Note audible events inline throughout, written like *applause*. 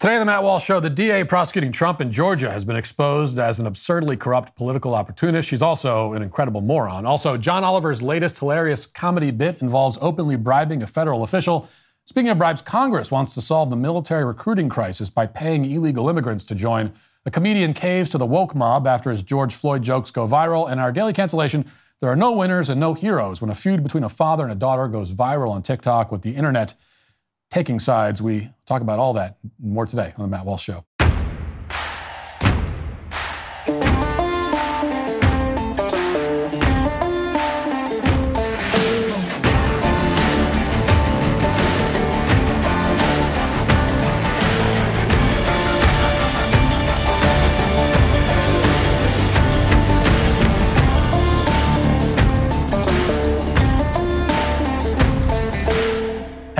Today on the Matt Walsh Show, the DA prosecuting Trump in Georgia has been exposed as an absurdly corrupt political opportunist. She's also an incredible moron. Also, John Oliver's latest hilarious comedy bit involves openly bribing a federal official. Speaking of bribes, Congress wants to solve the military recruiting crisis by paying illegal immigrants to join. The comedian caves to the woke mob after his George Floyd jokes go viral. And our daily cancellation there are no winners and no heroes when a feud between a father and a daughter goes viral on TikTok with the internet taking sides. We talk about all that more today on the Matt Walsh Show.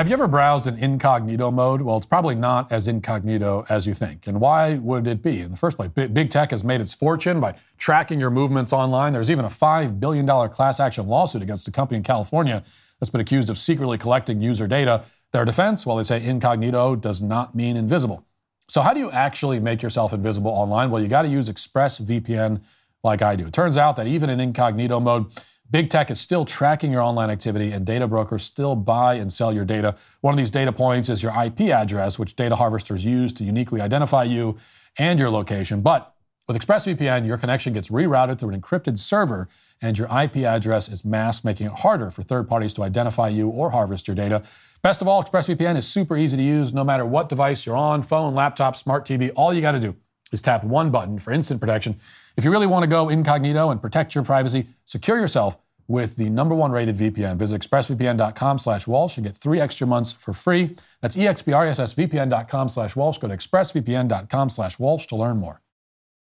Have you ever browsed in incognito mode? Well, it's probably not as incognito as you think. And why would it be in the first place? Big tech has made its fortune by tracking your movements online. There's even a $5 billion class action lawsuit against a company in California that's been accused of secretly collecting user data. Their defense, well, they say incognito does not mean invisible. So, how do you actually make yourself invisible online? Well, you got to use ExpressVPN like I do. It turns out that even in incognito mode, Big tech is still tracking your online activity, and data brokers still buy and sell your data. One of these data points is your IP address, which data harvesters use to uniquely identify you and your location. But with ExpressVPN, your connection gets rerouted through an encrypted server, and your IP address is masked, making it harder for third parties to identify you or harvest your data. Best of all, ExpressVPN is super easy to use no matter what device you're on phone, laptop, smart TV. All you got to do is tap one button for instant protection. If you really want to go incognito and protect your privacy, secure yourself with the number one rated VPN. Visit expressvpn.com slash Walsh and get three extra months for free. That's expressvpn.com slash Walsh. Go to expressvpn.com slash Walsh to learn more.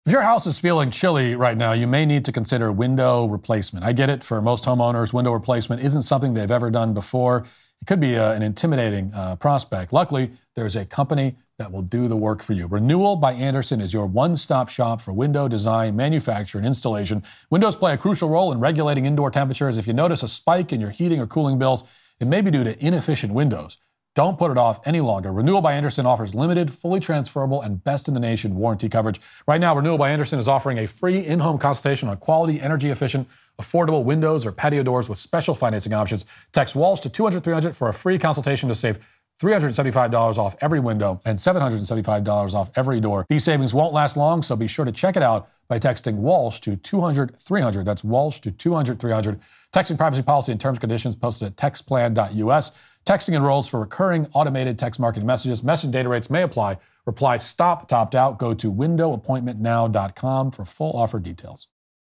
If your house is feeling chilly right now, you may need to consider window replacement. I get it. For most homeowners, window replacement isn't something they've ever done before. It could be a, uh, an intimidating uh, prospect. Luckily, there's a company that will do the work for you. Renewal by Andersen is your one stop shop for window design, manufacture, and installation. Windows play a crucial role in regulating indoor temperatures. If you notice a spike in your heating or cooling bills, it may be due to inefficient windows. Don't put it off any longer. Renewal by Andersen offers limited, fully transferable, and best in the nation warranty coverage. Right now, Renewal by Andersen is offering a free in home consultation on quality, energy efficient, affordable windows or patio doors with special financing options. Text Walsh to 200 300 for a free consultation to save $375 off every window and $775 off every door. These savings won't last long, so be sure to check it out by texting Walsh to 200 300. That's Walsh to 200 300. Texting privacy policy and terms and conditions posted at textplan.us. Texting enrolls for recurring automated text marketing messages. Message data rates may apply. Reply stop topped out. Go to windowappointmentnow.com for full offer details.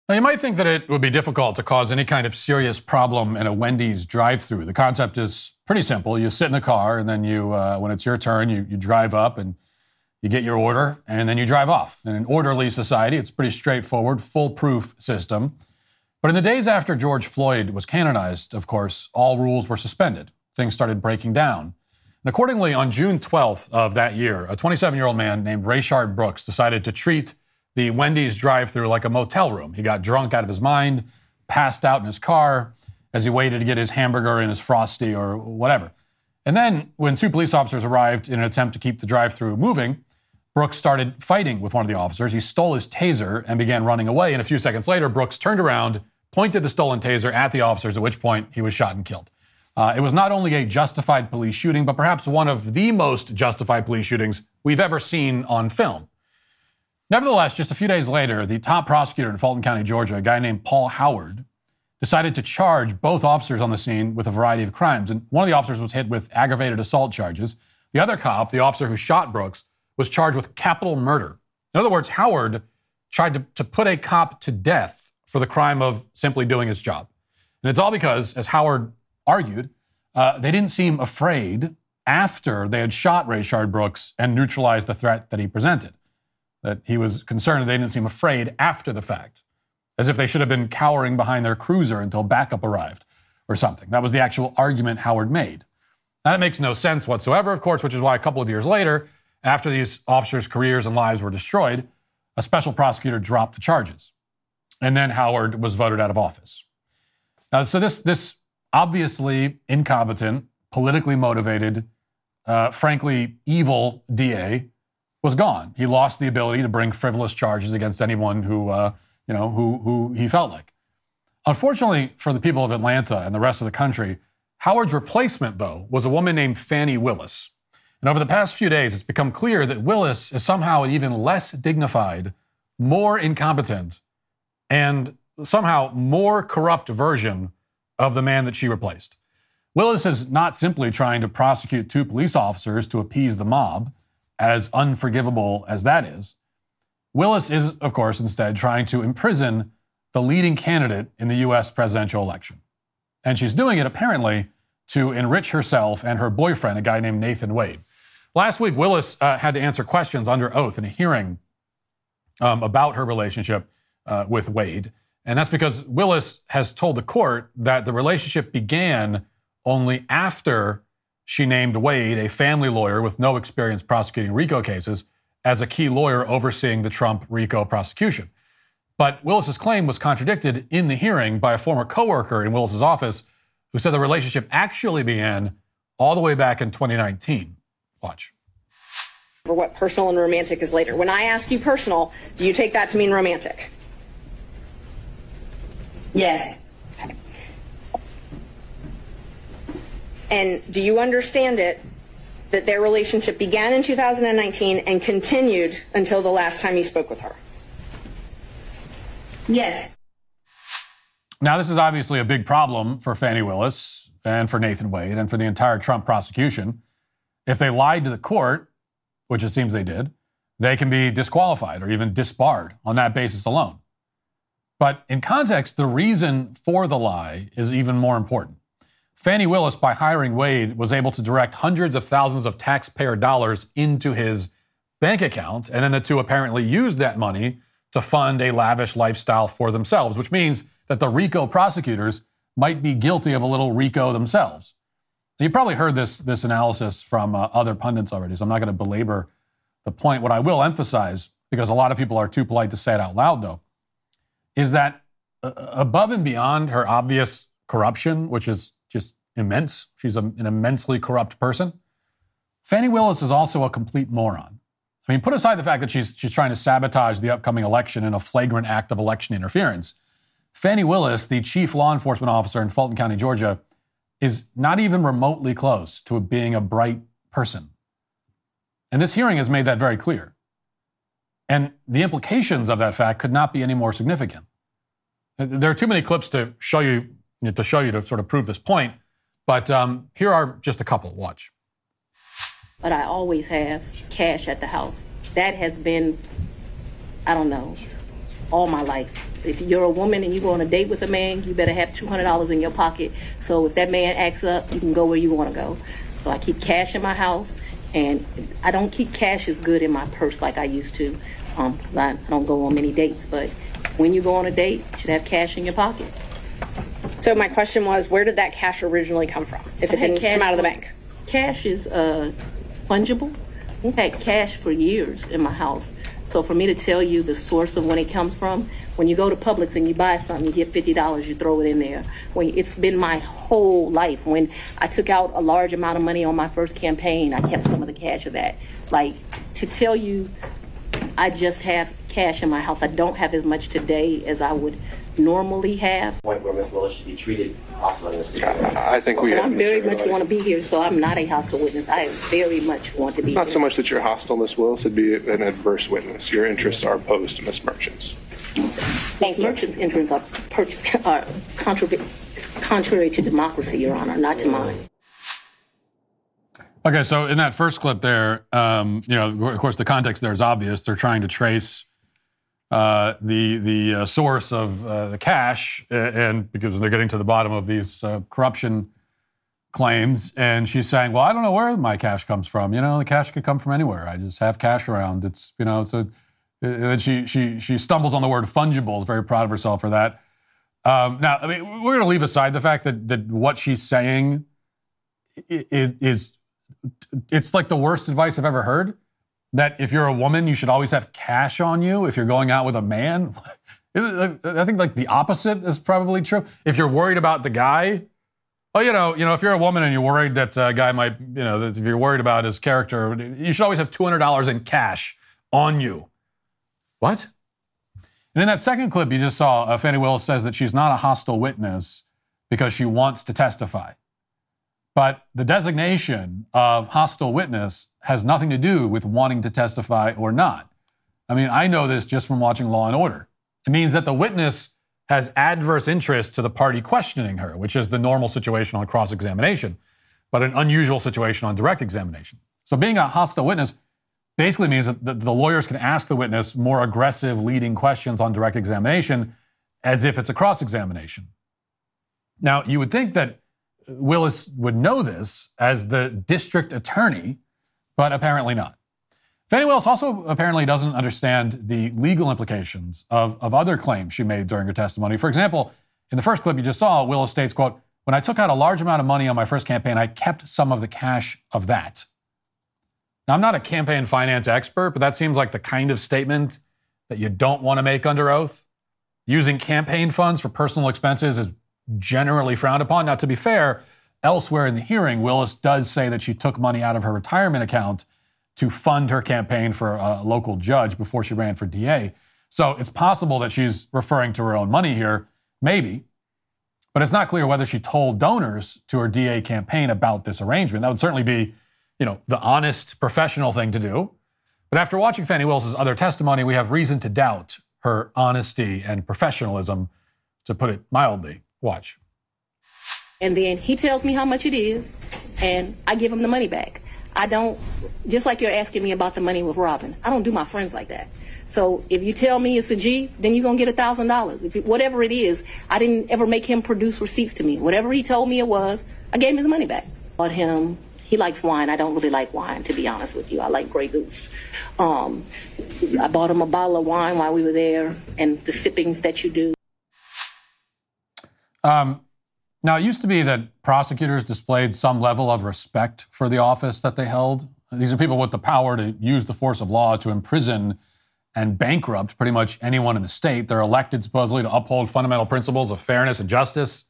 Now, you might think that it would be difficult to cause any kind of serious problem in a Wendy's drive through. The concept is pretty simple. You sit in the car, and then you, uh, when it's your turn, you, you drive up and you get your order, and then you drive off. In an orderly society, it's pretty straightforward, foolproof system. But in the days after George Floyd was canonized, of course, all rules were suspended. Things started breaking down. And accordingly, on June 12th of that year, a 27 year old man named Rayshard Brooks decided to treat the Wendy's drive through like a motel room. He got drunk out of his mind, passed out in his car as he waited to get his hamburger and his frosty or whatever. And then, when two police officers arrived in an attempt to keep the drive through moving, Brooks started fighting with one of the officers. He stole his taser and began running away. And a few seconds later, Brooks turned around, pointed the stolen taser at the officers, at which point he was shot and killed. Uh, it was not only a justified police shooting, but perhaps one of the most justified police shootings we've ever seen on film. Nevertheless, just a few days later, the top prosecutor in Fulton County, Georgia, a guy named Paul Howard, decided to charge both officers on the scene with a variety of crimes. And one of the officers was hit with aggravated assault charges. The other cop, the officer who shot Brooks, was charged with capital murder. In other words, Howard tried to, to put a cop to death for the crime of simply doing his job. And it's all because, as Howard argued, uh, they didn't seem afraid after they had shot Rayshard Brooks and neutralized the threat that he presented that he was concerned they didn't seem afraid after the fact, as if they should have been cowering behind their cruiser until backup arrived or something. That was the actual argument Howard made. Now, that makes no sense whatsoever, of course, which is why a couple of years later, after these officers' careers and lives were destroyed, a special prosecutor dropped the charges. And then Howard was voted out of office. Now, so this, this obviously incompetent, politically motivated uh, frankly evil DA was gone. He lost the ability to bring frivolous charges against anyone who, uh, you know, who, who he felt like. Unfortunately for the people of Atlanta and the rest of the country, Howard's replacement, though, was a woman named Fani Willis. And over the past few days, it's become clear that Willis is somehow an even less dignified, more incompetent, and somehow more corrupt version of the man that she replaced. Willis is not simply trying to prosecute two police officers to appease the mob, as unforgivable as that is. Willis is, of course, instead trying to imprison the leading candidate in the U.S. presidential election. And she's doing it apparently to enrich herself and her boyfriend, a guy named Nathan Wade. Last week, Willis uh, had to answer questions under oath in a hearing um, about her relationship uh, with Wade. And that's because Willis has told the court that the relationship began only after she named Wade, a family lawyer with no experience prosecuting RICO cases, as a key lawyer overseeing the Trump RICO prosecution. But Willis's claim was contradicted in the hearing by a former coworker in Willis's office who said the relationship actually began all the way back in 2019. Watch. For what personal and romantic is later. When I ask you personal, do you take that to mean romantic? Yes. And do you understand it that their relationship began in 2019 and continued until the last time you spoke with her? Yes. Now, this is obviously a big problem for Fani Willis and for Nathan Wade and for the entire Trump prosecution. If they lied to the court, which it seems they did, they can be disqualified or even disbarred on that basis alone. But in context, the reason for the lie is even more important. Fani Willis, by hiring Wade, was able to direct hundreds of thousands of taxpayer dollars into his bank account, and then the two apparently used that money to fund a lavish lifestyle for themselves, which means that the RICO prosecutors might be guilty of a little RICO themselves. You probably heard this, this analysis from uh, other pundits already, so I'm not going to belabor the point. What I will emphasize, because a lot of people are too polite to say it out loud, though, is that uh, above and beyond her obvious corruption, which is just immense, she's a, an immensely corrupt person, Fani Willis is also a complete moron. I mean, put aside the fact that she's, she's trying to sabotage the upcoming election in a flagrant act of election interference. Fani Willis, the chief law enforcement officer in Fulton County, Georgia, is not even remotely close to being a bright person. And this hearing has made that very clear. And the implications of that fact could not be any more significant. There are too many clips to show you to show you to sort of prove this point, but um, here are just a couple. Watch. But I always have cash at the house. That has been, I don't know, all my life if you're a woman and you go on a date with a man, you better have $200 in your pocket. So if that man acts up, you can go where you want to go. So I keep cash in my house, and I don't keep cash as good in my purse like I used to, um, cause I, I don't go on many dates. But when you go on a date, you should have cash in your pocket. So my question was, where did that cash originally come from? If it didn't come out of the bank, cash is uh, fungible. I had cash for years in my house. So for me to tell you the source of when it comes from, when you go to Publix and you buy something, you get fifty dollars, you throw it in there. When it's been my whole life. When I took out a large amount of money on my first campaign, I kept some of the cash of that. Like to tell you, I just have cash in my house. I don't have as much today as I would normally have. Point where Ms. Willis should be treated hostile in this I think we. I very much want to be here, so I'm not a hostile witness. I very much want to be. Not here. so much that you're hostile, Ms. Willis. It'd be an adverse witness. Your interests are opposed to Ms. Merchant's. Thank Merchants' interests are, per- are contrary, contrary to democracy, Your Honor, not to mine. Okay, so in that first clip there, um, you know, of course, the context there is obvious. They're trying to trace uh, the the uh, source of uh, the cash, and because they're getting to the bottom of these uh, corruption claims, and she's saying, "Well, I don't know where my cash comes from. You know, the cash could come from anywhere. I just have cash around. It's you know, so." And then she she she stumbles on the word fungible. Is very proud of herself for that. Um, now, I mean, we're going to leave aside the fact that that what she's saying is it's like the worst advice I've ever heard. That if you're a woman, you should always have cash on you. If you're going out with a man, *laughs* I think like the opposite is probably true. If you're worried about the guy, well, you know, you know, if you're a woman and you're worried that a guy might, you know, if you're worried about his character, you should always have $200 in cash on you. What? And in that second clip you just saw, uh, Fani Willis says that she's not a hostile witness because she wants to testify. But the designation of hostile witness has nothing to do with wanting to testify or not. I mean, I know this just from watching Law and Order. It means that the witness has adverse interest to the party questioning her, which is the normal situation on cross examination, but an unusual situation on direct examination. So being a hostile witness basically means that the, lawyers can ask the witness more aggressive leading questions on direct examination as if it's a cross examination. Now, you would think that Willis would know this as the district attorney, but apparently not. Fani Willis also apparently doesn't understand the legal implications of, of other claims she made during her testimony. For example, in the first clip you just saw, Willis states, quote, when I took out a large amount of money on my first campaign, I kept some of the cash of that. Now, I'm not a campaign finance expert, but that seems like the kind of statement that you don't want to make under oath. Using campaign funds for personal expenses is generally frowned upon. Now, to be fair, elsewhere in the hearing, Willis does say that she took money out of her retirement account to fund her campaign for a local judge before she ran for DA. So it's possible that she's referring to her own money here, maybe. But it's not clear whether she told donors to her DA campaign about this arrangement. That would certainly be, you know, the honest professional thing to do. But after watching Fani Willis's other testimony, we have reason to doubt her honesty and professionalism, to put it mildly. Watch. And then he tells me how much it is, and I give him the money back. I don't, just like you're asking me about the money with Robin, I don't do my friends like that. So if you tell me it's a G, then you're gonna get a thousand dollars. If whatever it is, I didn't ever make him produce receipts to me. Whatever he told me it was, I gave him the money back. Bought him. He likes wine. I don't really like wine, to be honest with you. I like Grey Goose. Um, I bought him a bottle of wine while we were there, and the sippings that you do. Um, now, it used to be that prosecutors displayed some level of respect for the office that they held. These are people with the power to use the force of law to imprison and bankrupt pretty much anyone in the state. They're elected supposedly to uphold fundamental principles of fairness and justice,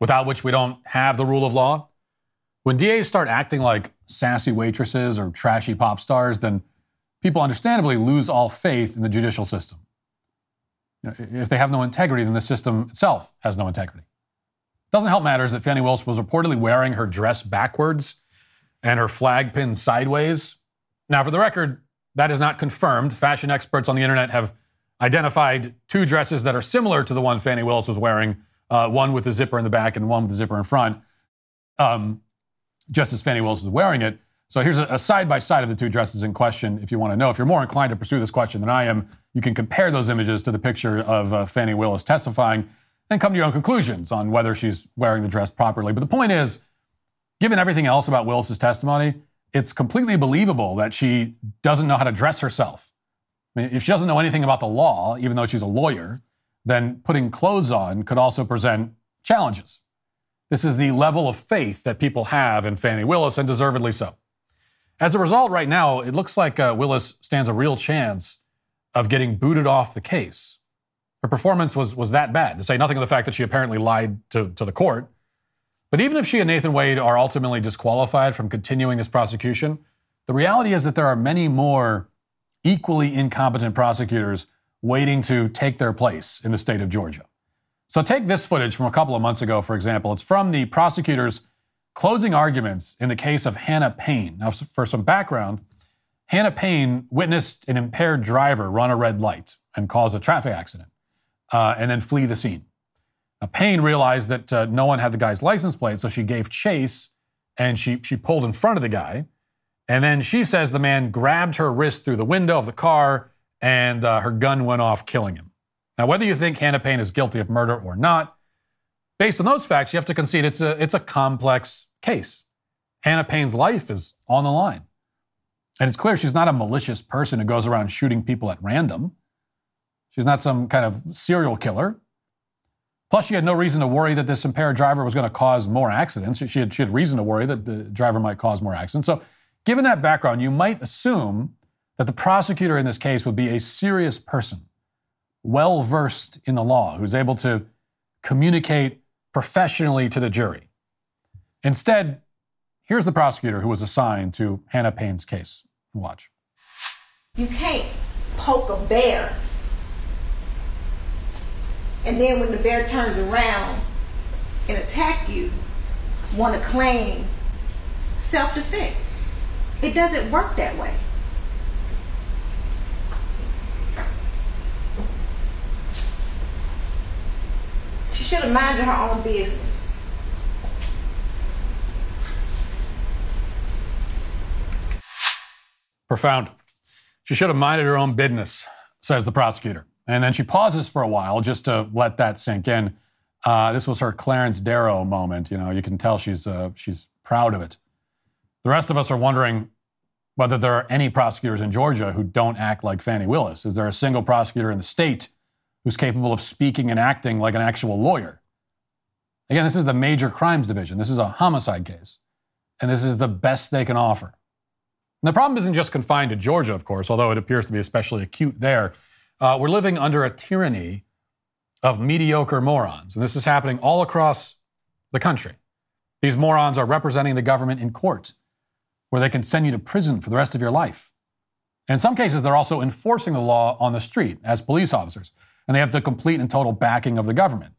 without which we don't have the rule of law. When DAs start acting like sassy waitresses or trashy pop stars, then people understandably lose all faith in the judicial system. If they have no integrity, then the system itself has no integrity. Doesn't help matters that Fani Willis was reportedly wearing her dress backwards and her flag pinned sideways. Now, for the record, that is not confirmed. Fashion experts on the internet have identified two dresses that are similar to the one Fani Willis was wearing, uh, one with the zipper in the back and one with the zipper in front, um, just as Fani Willis was wearing it. So here's a side by side of the two dresses in question if you want to know. If you're more inclined to pursue this question than I am, you can compare those images to the picture of uh, Fani Willis testifying and come to your own conclusions on whether she's wearing the dress properly. But the point is, given everything else about Willis's testimony, it's completely believable that she doesn't know how to dress herself. I mean, if she doesn't know anything about the law, even though she's a lawyer, then putting clothes on could also present challenges. This is the level of faith that people have in Fani Willis, and deservedly so. As a result, right now, it looks like uh, Willis stands a real chance of getting booted off the case. Her performance was, was that bad, to say nothing of the fact that she apparently lied to, to the court. But even if she and Nathan Wade are ultimately disqualified from continuing this prosecution, the reality is that there are many more equally incompetent prosecutors waiting to take their place in the state of Georgia. So take this footage from a couple of months ago, for example. It's from the prosecutor's Closing arguments in the case of Hannah Payne. Now, for some background, Hannah Payne witnessed an impaired driver run a red light and cause a traffic accident uh, and then flee the scene. Now, Payne realized that uh, no one had the guy's license plate, so she gave chase and she, she pulled in front of the guy. And then she says the man grabbed her wrist through the window of the car and uh, her gun went off, killing him. Now, whether you think Hannah Payne is guilty of murder or not, Based on those facts, you have to concede it's a, it's a complex case. Hannah Payne's life is on the line. And it's clear she's not a malicious person who goes around shooting people at random. She's not some kind of serial killer. Plus, she had no reason to worry that this impaired driver was going to cause more accidents. She had, she had reason to worry that the driver might cause more accidents. So, given that background, you might assume that the prosecutor in this case would be a serious person, well versed in the law, who's able to communicate professionally to the jury. Instead, here's the prosecutor who was assigned to Hannah Payne's case. Watch. You can't poke a bear and then when the bear turns around and attack you, want to claim self-defense. It doesn't work that way. Should have minded her own business. Profound. She should have minded her own business, says the prosecutor. And then she pauses for a while just to let that sink in. Uh, this was her Clarence Darrow moment. You know, you can tell she's uh, she's proud of it. The rest of us are wondering whether there are any prosecutors in Georgia who don't act like Fani Willis. Is there a single prosecutor in the state who's capable of speaking and acting like an actual lawyer? Again, this is the major crimes division. This is a homicide case. And this is the best they can offer. And the problem isn't just confined to Georgia, of course, although it appears to be especially acute there. Uh, we're living under a tyranny of mediocre morons. And this is happening all across the country. These morons are representing the government in court, where they can send you to prison for the rest of your life. And in some cases, they're also enforcing the law on the street as police officers, and they have the complete and total backing of the government.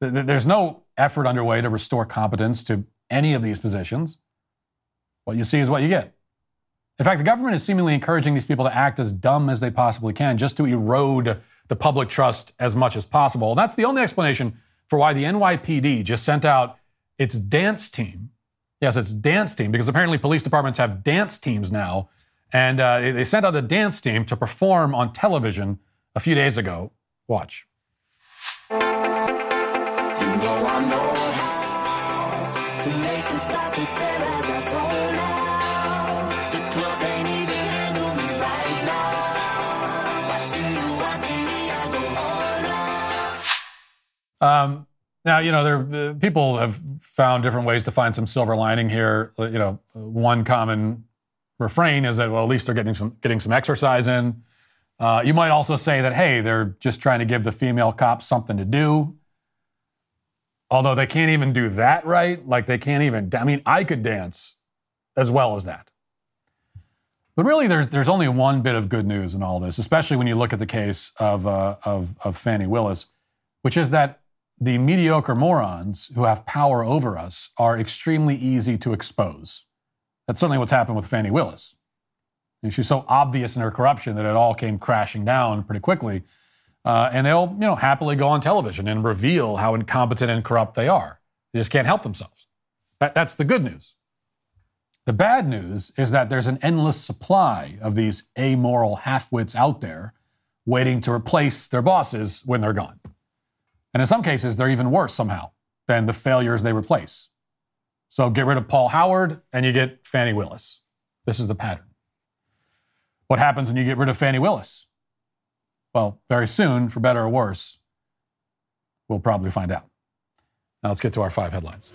There's no effort underway to restore competence to any of these positions. What you see is what you get. In fact, the government is seemingly encouraging these people to act as dumb as they possibly can just to erode the public trust as much as possible. And that's the only explanation for why the NYPD just sent out its dance team. Yes, it's dance team because apparently police departments have dance teams now. And uh, they sent out the dance team to perform on television a few days ago. Watch. You know Um, now, you know, there uh, people have found different ways to find some silver lining here. Uh, you know, one common refrain is that well, at least they're getting some getting some exercise in. Uh, you might also say that hey, they're just trying to give the female cops something to do. Although they can't even do that right, like they can't even. I mean, I could dance as well as that. But really, there's there's only one bit of good news in all this, especially when you look at the case of uh, of, of Fani Willis, which is that the mediocre morons who have power over us are extremely easy to expose. That's certainly what's happened with Fani Willis. She's so obvious in her corruption that it all came crashing down pretty quickly. Uh, and they'll, you know, happily go on television and reveal how incompetent and corrupt they are. They just can't help themselves. That, that's the good news. The bad news is that there's an endless supply of these amoral halfwits out there waiting to replace their bosses when they're gone. And in some cases, they're even worse somehow than the failures they replace. So get rid of Paul Howard and you get Fani Willis. This is the pattern. What happens when you get rid of Fani Willis? Well, very soon, for better or worse, we'll probably find out. Now let's get to our five headlines.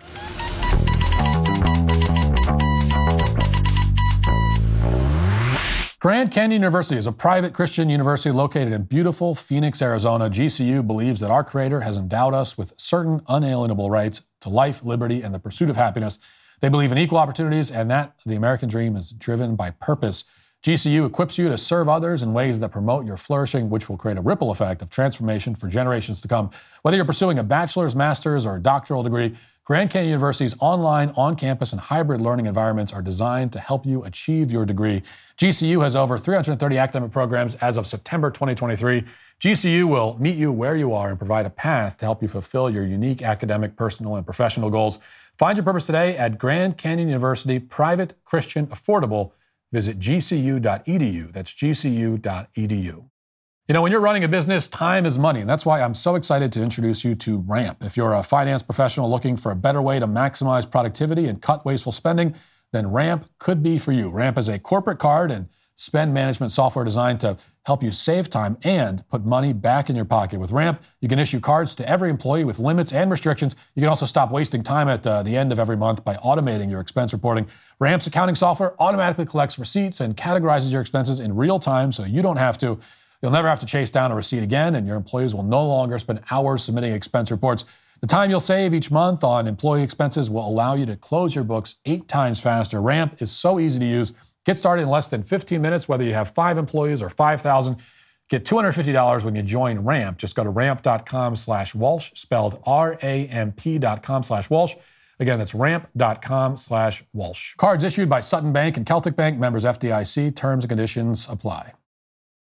Grand Canyon University is a private Christian university located in beautiful Phoenix, Arizona. GCU believes that our Creator has endowed us with certain unalienable rights to life, liberty, and the pursuit of happiness. They believe in equal opportunities and that the American dream is driven by purpose. GCU equips you to serve others in ways that promote your flourishing, which will create a ripple effect of transformation for generations to come. Whether you're pursuing a bachelor's, master's, or doctoral degree, Grand Canyon University's online, on campus, and hybrid learning environments are designed to help you achieve your degree. GCU has over 330 academic programs as of September 2023. GCU will meet you where you are and provide a path to help you fulfill your unique academic, personal, and professional goals. Find your purpose today at Grand Canyon University, private, Christian, affordable. Visit gcu.edu. That's gcu.edu. You know, when you're running a business, time is money. And that's why I'm so excited to introduce you to Ramp. If you're a finance professional looking for a better way to maximize productivity and cut wasteful spending, then Ramp could be for you. Ramp is a corporate card and spend management software designed to help you save time and put money back in your pocket. With Ramp, you can issue cards to every employee with limits and restrictions. You can also stop wasting time at uh, the end of every month by automating your expense reporting. Ramp's accounting software automatically collects receipts and categorizes your expenses in real time so you don't have to. You'll never have to chase down a receipt again, and your employees will no longer spend hours submitting expense reports. The time you'll save each month on employee expenses will allow you to close your books eight times faster. Ramp is so easy to use. Get started in less than 15 minutes, whether you have five employees or 5,000. Get $250 when you join Ramp. Just go to ramp.com slash Walsh, spelled R-A-M-P dot com slash Walsh. Again, that's ramp.com slash Walsh. Cards issued by Sutton Bank and Celtic Bank, members FDIC. Terms and conditions apply.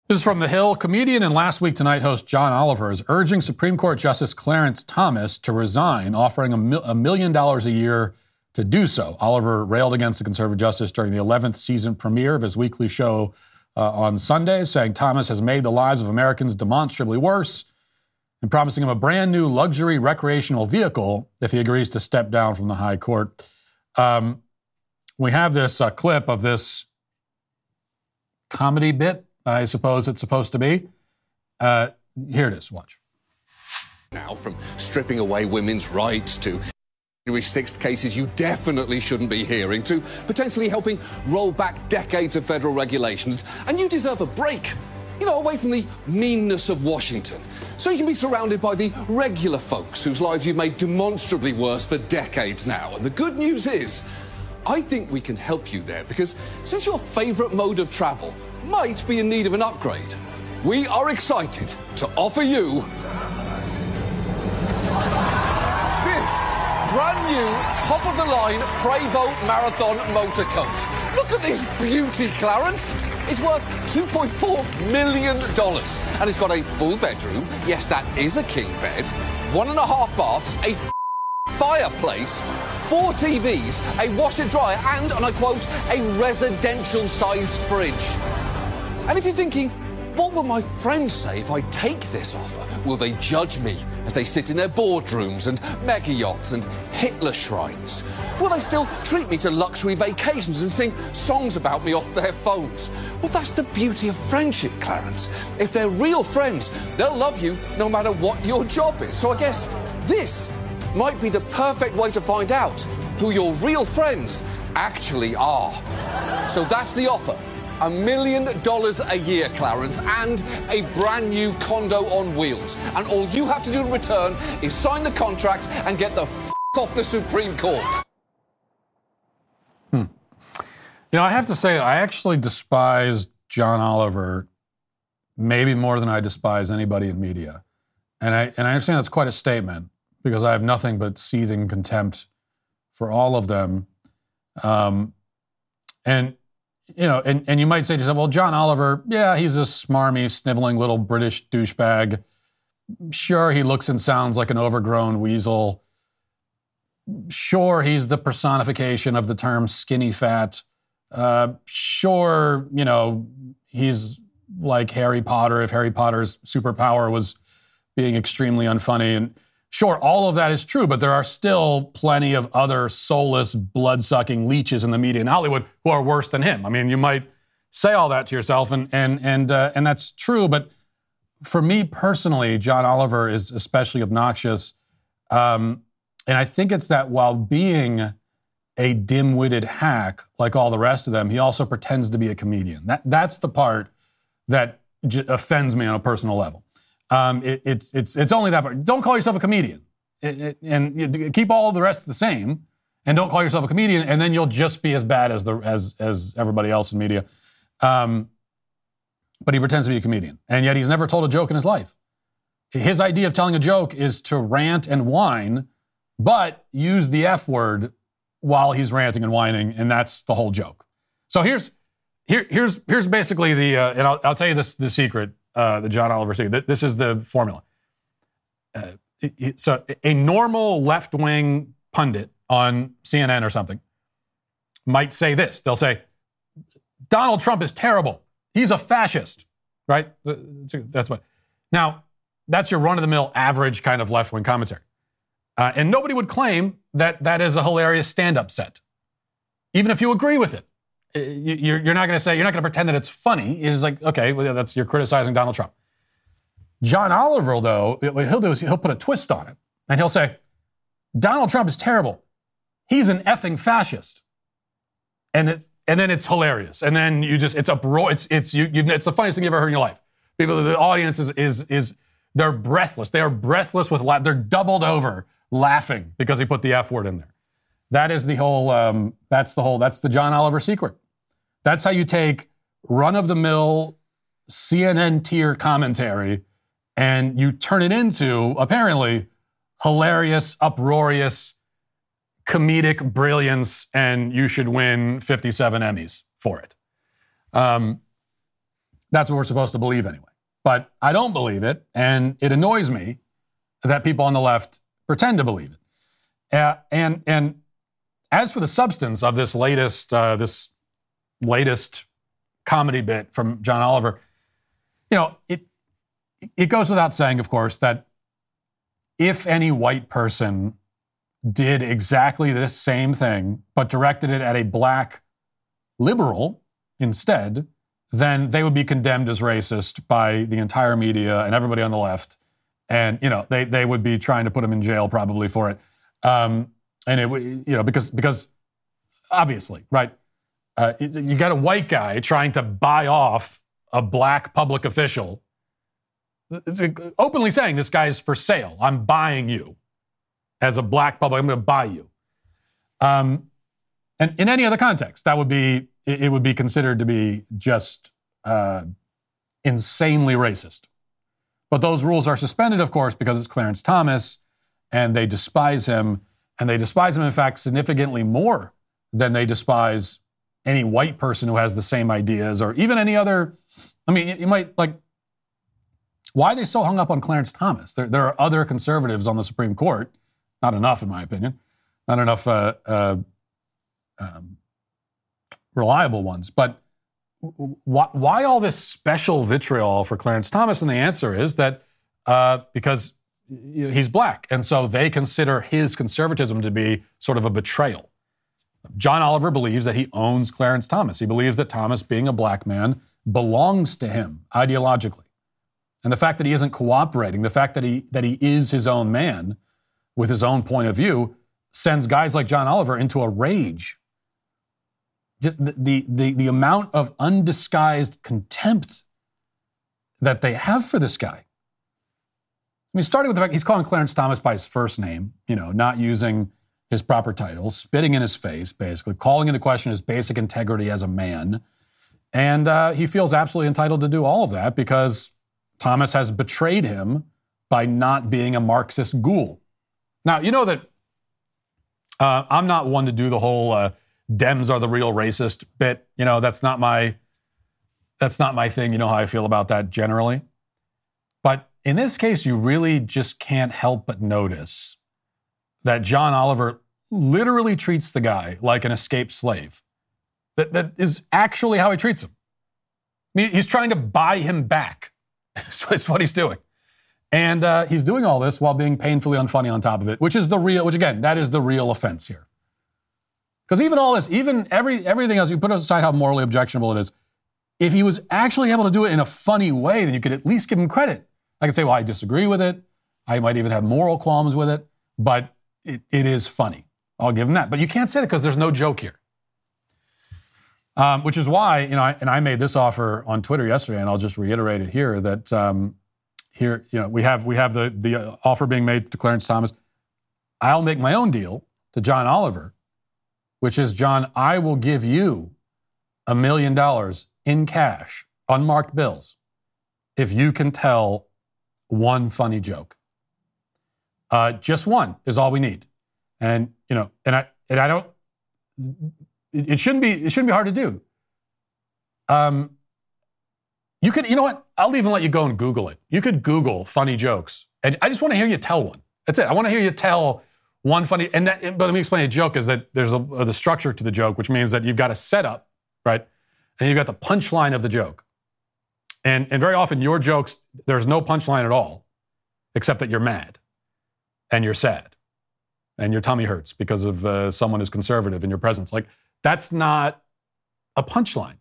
This is from The Hill. Comedian and Last Week Tonight host John Oliver is urging Supreme Court Justice Clarence Thomas to resign, offering a, a million dollars a year to do so. Oliver railed against the conservative justice during the 11th season premiere of his weekly show uh, on Sunday, saying Thomas has made the lives of Americans demonstrably worse and promising him a brand new luxury recreational vehicle if he agrees to step down from the high court. Um, we have this uh, clip of this comedy bit, I suppose it's supposed to be. Uh, here it is. Watch. Now, from stripping away women's rights to January 6th cases you definitely shouldn't be hearing, to potentially helping roll back decades of federal regulations. And you deserve a break, you know, away from the meanness of Washington. So you can be surrounded by the regular folks whose lives you've made demonstrably worse for decades now. And the good news is, I think we can help you there because since your favourite mode of travel might be in need of an upgrade, we are excited to offer you new top of the line Prevost Marathon motor coach. Look at this beauty, Clarence. It's worth $2.4 million. And it's got a full bedroom. Yes, that is a king bed. One and a half baths, a *laughs* fireplace, four TVs, a washer dryer, and, and I quote, a residential sized fridge. And if you're thinking, what will my friends say if I take this offer? Will they judge me they sit in their boardrooms and mega yachts and Hitler shrines? Will they still treat me to luxury vacations and sing songs about me off their phones? Well, that's the beauty of friendship, Clarence. If they're real friends, they'll love you no matter what your job is. So I guess this might be the perfect way to find out who your real friends actually are. So that's the offer. A million dollars a year, Clarence, and a brand new condo on wheels. And all you have to do in return is sign the contract and get the f- off the Supreme Court. Hmm. You know, I have to say, I actually despise John Oliver maybe more than I despise anybody in media. And I, and I understand that's quite a statement because I have nothing but seething contempt for all of them. Um, and, you know, and, and you might say to yourself, well, John Oliver, yeah, he's a smarmy, sniveling little British douchebag. Sure, he looks and sounds like an overgrown weasel. Sure, he's the personification of the term skinny fat. Uh, sure, you know, he's like Harry Potter if Harry Potter's superpower was being extremely unfunny. And sure, all of that is true, but there are still plenty of other soulless, blood sucking leeches in the media in Hollywood who are worse than him. I mean, you might say all that to yourself, and, and, and, uh, and that's true, but for me personally, John Oliver is especially obnoxious. Um, and I think it's that while being a dim-witted hack like all the rest of them, he also pretends to be a comedian. That that's the part that j- offends me on a personal level. Um, it, it's it's it's only that part. Don't call yourself a comedian, It- it- and keep all the rest the same, and don't call yourself a comedian, and then you'll just be as bad as the as as everybody else in media. Um, but he pretends to be a comedian, and yet he's never told a joke in his life. His idea of telling a joke is to rant and whine, but use the F word while he's ranting and whining, and that's the whole joke. So here's here, here's here's basically the uh, and I'll, I'll tell you this the secret uh, the John Oliver secret. Th- This is the formula. Uh, it- it- so a normal left wing pundit on CNN or something might say this. They'll say Donald Trump is terrible. He's a fascist, right? That's what. Now that's your run of the mill average kind of left wing commentary. Uh, and nobody would claim that that is a hilarious stand up set, even if you agree with it. Uh, you- You're, you're not going to say, you're not going to pretend that it's funny. It's like, okay, well, that's you're criticizing Donald Trump. John Oliver, though, what he'll do is he'll put a twist on it. And he'll say, Donald Trump is terrible. He's an effing fascist. And, it, and then it's hilarious. And then you just, it's uproar. It's, it's, you, you, it's the funniest thing you've ever heard in your life. People, the audience is, is, is they're breathless. They are breathless with laugh. They're doubled over laughing because he put the F word in there. That is the whole. Um, that's the whole. That's the John Oliver secret. That's how you take run of the mill CNN tier commentary and you turn it into apparently hilarious, uproarious, comedic brilliance, and you should win 57 Emmys for it. Um, that's what we're supposed to believe anyway. But I don't believe it, and it annoys me that people on the left pretend to believe it. Uh, and and as for the substance of this latest uh, this latest comedy bit from John Oliver, you know it it goes without saying, of course, that if any white person did exactly this same thing but directed it at a black liberal instead, then they would be condemned as racist by the entire media and everybody on the left. And, you know, they, they would be trying to put him in jail probably for it. Um, and it would, you know, because, because obviously, right? Uh, you got a white guy trying to buy off a black public official. It's openly saying this guy's for sale. I'm buying you as a black public. I'm going to buy you. Um, and in any other context, that would be it, would be considered to be just uh, insanely racist. But those rules are suspended, of course, because it's Clarence Thomas and they despise him. And they despise him, in fact, significantly more than they despise any white person who has the same ideas or even any other. I mean, you might like, why are they so hung up on Clarence Thomas? There, there are other conservatives on the Supreme Court, not enough, in my opinion, not enough uh, uh, um, reliable ones. But why, why, all this special vitriol for Clarence Thomas? And the answer is that uh, because he's black. And so they consider his conservatism to be sort of a betrayal. John Oliver believes that he owns Clarence Thomas. He believes that Thomas, being a black man, belongs to him ideologically. And the fact that he isn't cooperating, the fact that he, that he is his own man with his own point of view, sends guys like John Oliver into a rage just the, the, the, the amount of undisguised contempt that they have for this guy. I mean, starting with the fact he's calling Clarence Thomas by his first name, you know, not using his proper title, spitting in his face, basically, calling into question his basic integrity as a man. And uh, he feels absolutely entitled to do all of that because Thomas has betrayed him by not being a Marxist ghoul. Now, you know that uh, I'm not one to do the whole uh, Dems are the real racist bit. You know, that's not my that's not my thing. You know how I feel about that generally. But in this case, you really just can't help but notice that John Oliver literally treats the guy like an escaped slave. That, that is actually how he treats him. I mean, he's trying to buy him back. *laughs* That's what he's doing. And uh, he's doing all this while being painfully unfunny on top of it, which is the real, which again, that is the real offense here. Because even all this, even every everything else, you put aside how morally objectionable it is. If he was actually able to do it in a funny way, then you could at least give him credit. I could say, well, I disagree with it. I might even have moral qualms with it, but it, it is funny. I'll give him that. But you can't say that because there's no joke here. Um, which is why, you know, I, and I made this offer on Twitter yesterday, and I'll just reiterate it here that um, here, you know, we have we have the the offer being made to Clarence Thomas. I'll make my own deal to John Oliver which is, John, I will give you a million dollars in cash, unmarked bills, if you can tell one funny joke. Uh, just one is all we need. And, you know, and I, and I don't, it, it shouldn't be, it shouldn't be hard to do. Um, you could, you know what? I'll even let you go and Google it. You could Google funny jokes. And I just want to hear you tell one. That's it. I want to hear you tell one funny, and that, but let me explain a joke is that there's a, the structure to the joke, which means that you've got a setup, right? And you've got the punchline of the joke. And, and very often your jokes, there's no punchline at all, except that you're mad and you're sad and your tummy hurts because of uh, someone who's conservative in your presence. Like, that's not a punchline.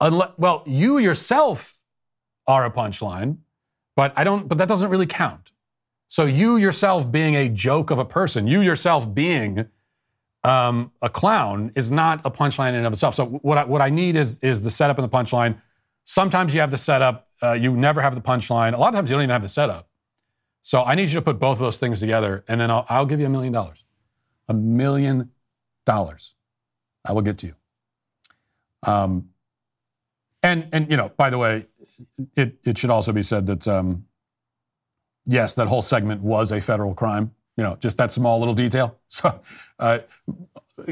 Well, you yourself are a punchline, but I don't, but that doesn't really count. So you yourself being a joke of a person, you yourself being um, a clown is not a punchline in and of itself. So what I, what I need is is the setup and the punchline. Sometimes you have the setup, uh, you never have the punchline. A lot of times you don't even have the setup. So I need you to put both of those things together, and then I'll, I'll give you a million dollars. A million dollars. I will get to you. Um, and and you know, by the way, it it should also be said that um, yes, that whole segment was a federal crime. You know, just that small little detail. *laughs* So, uh,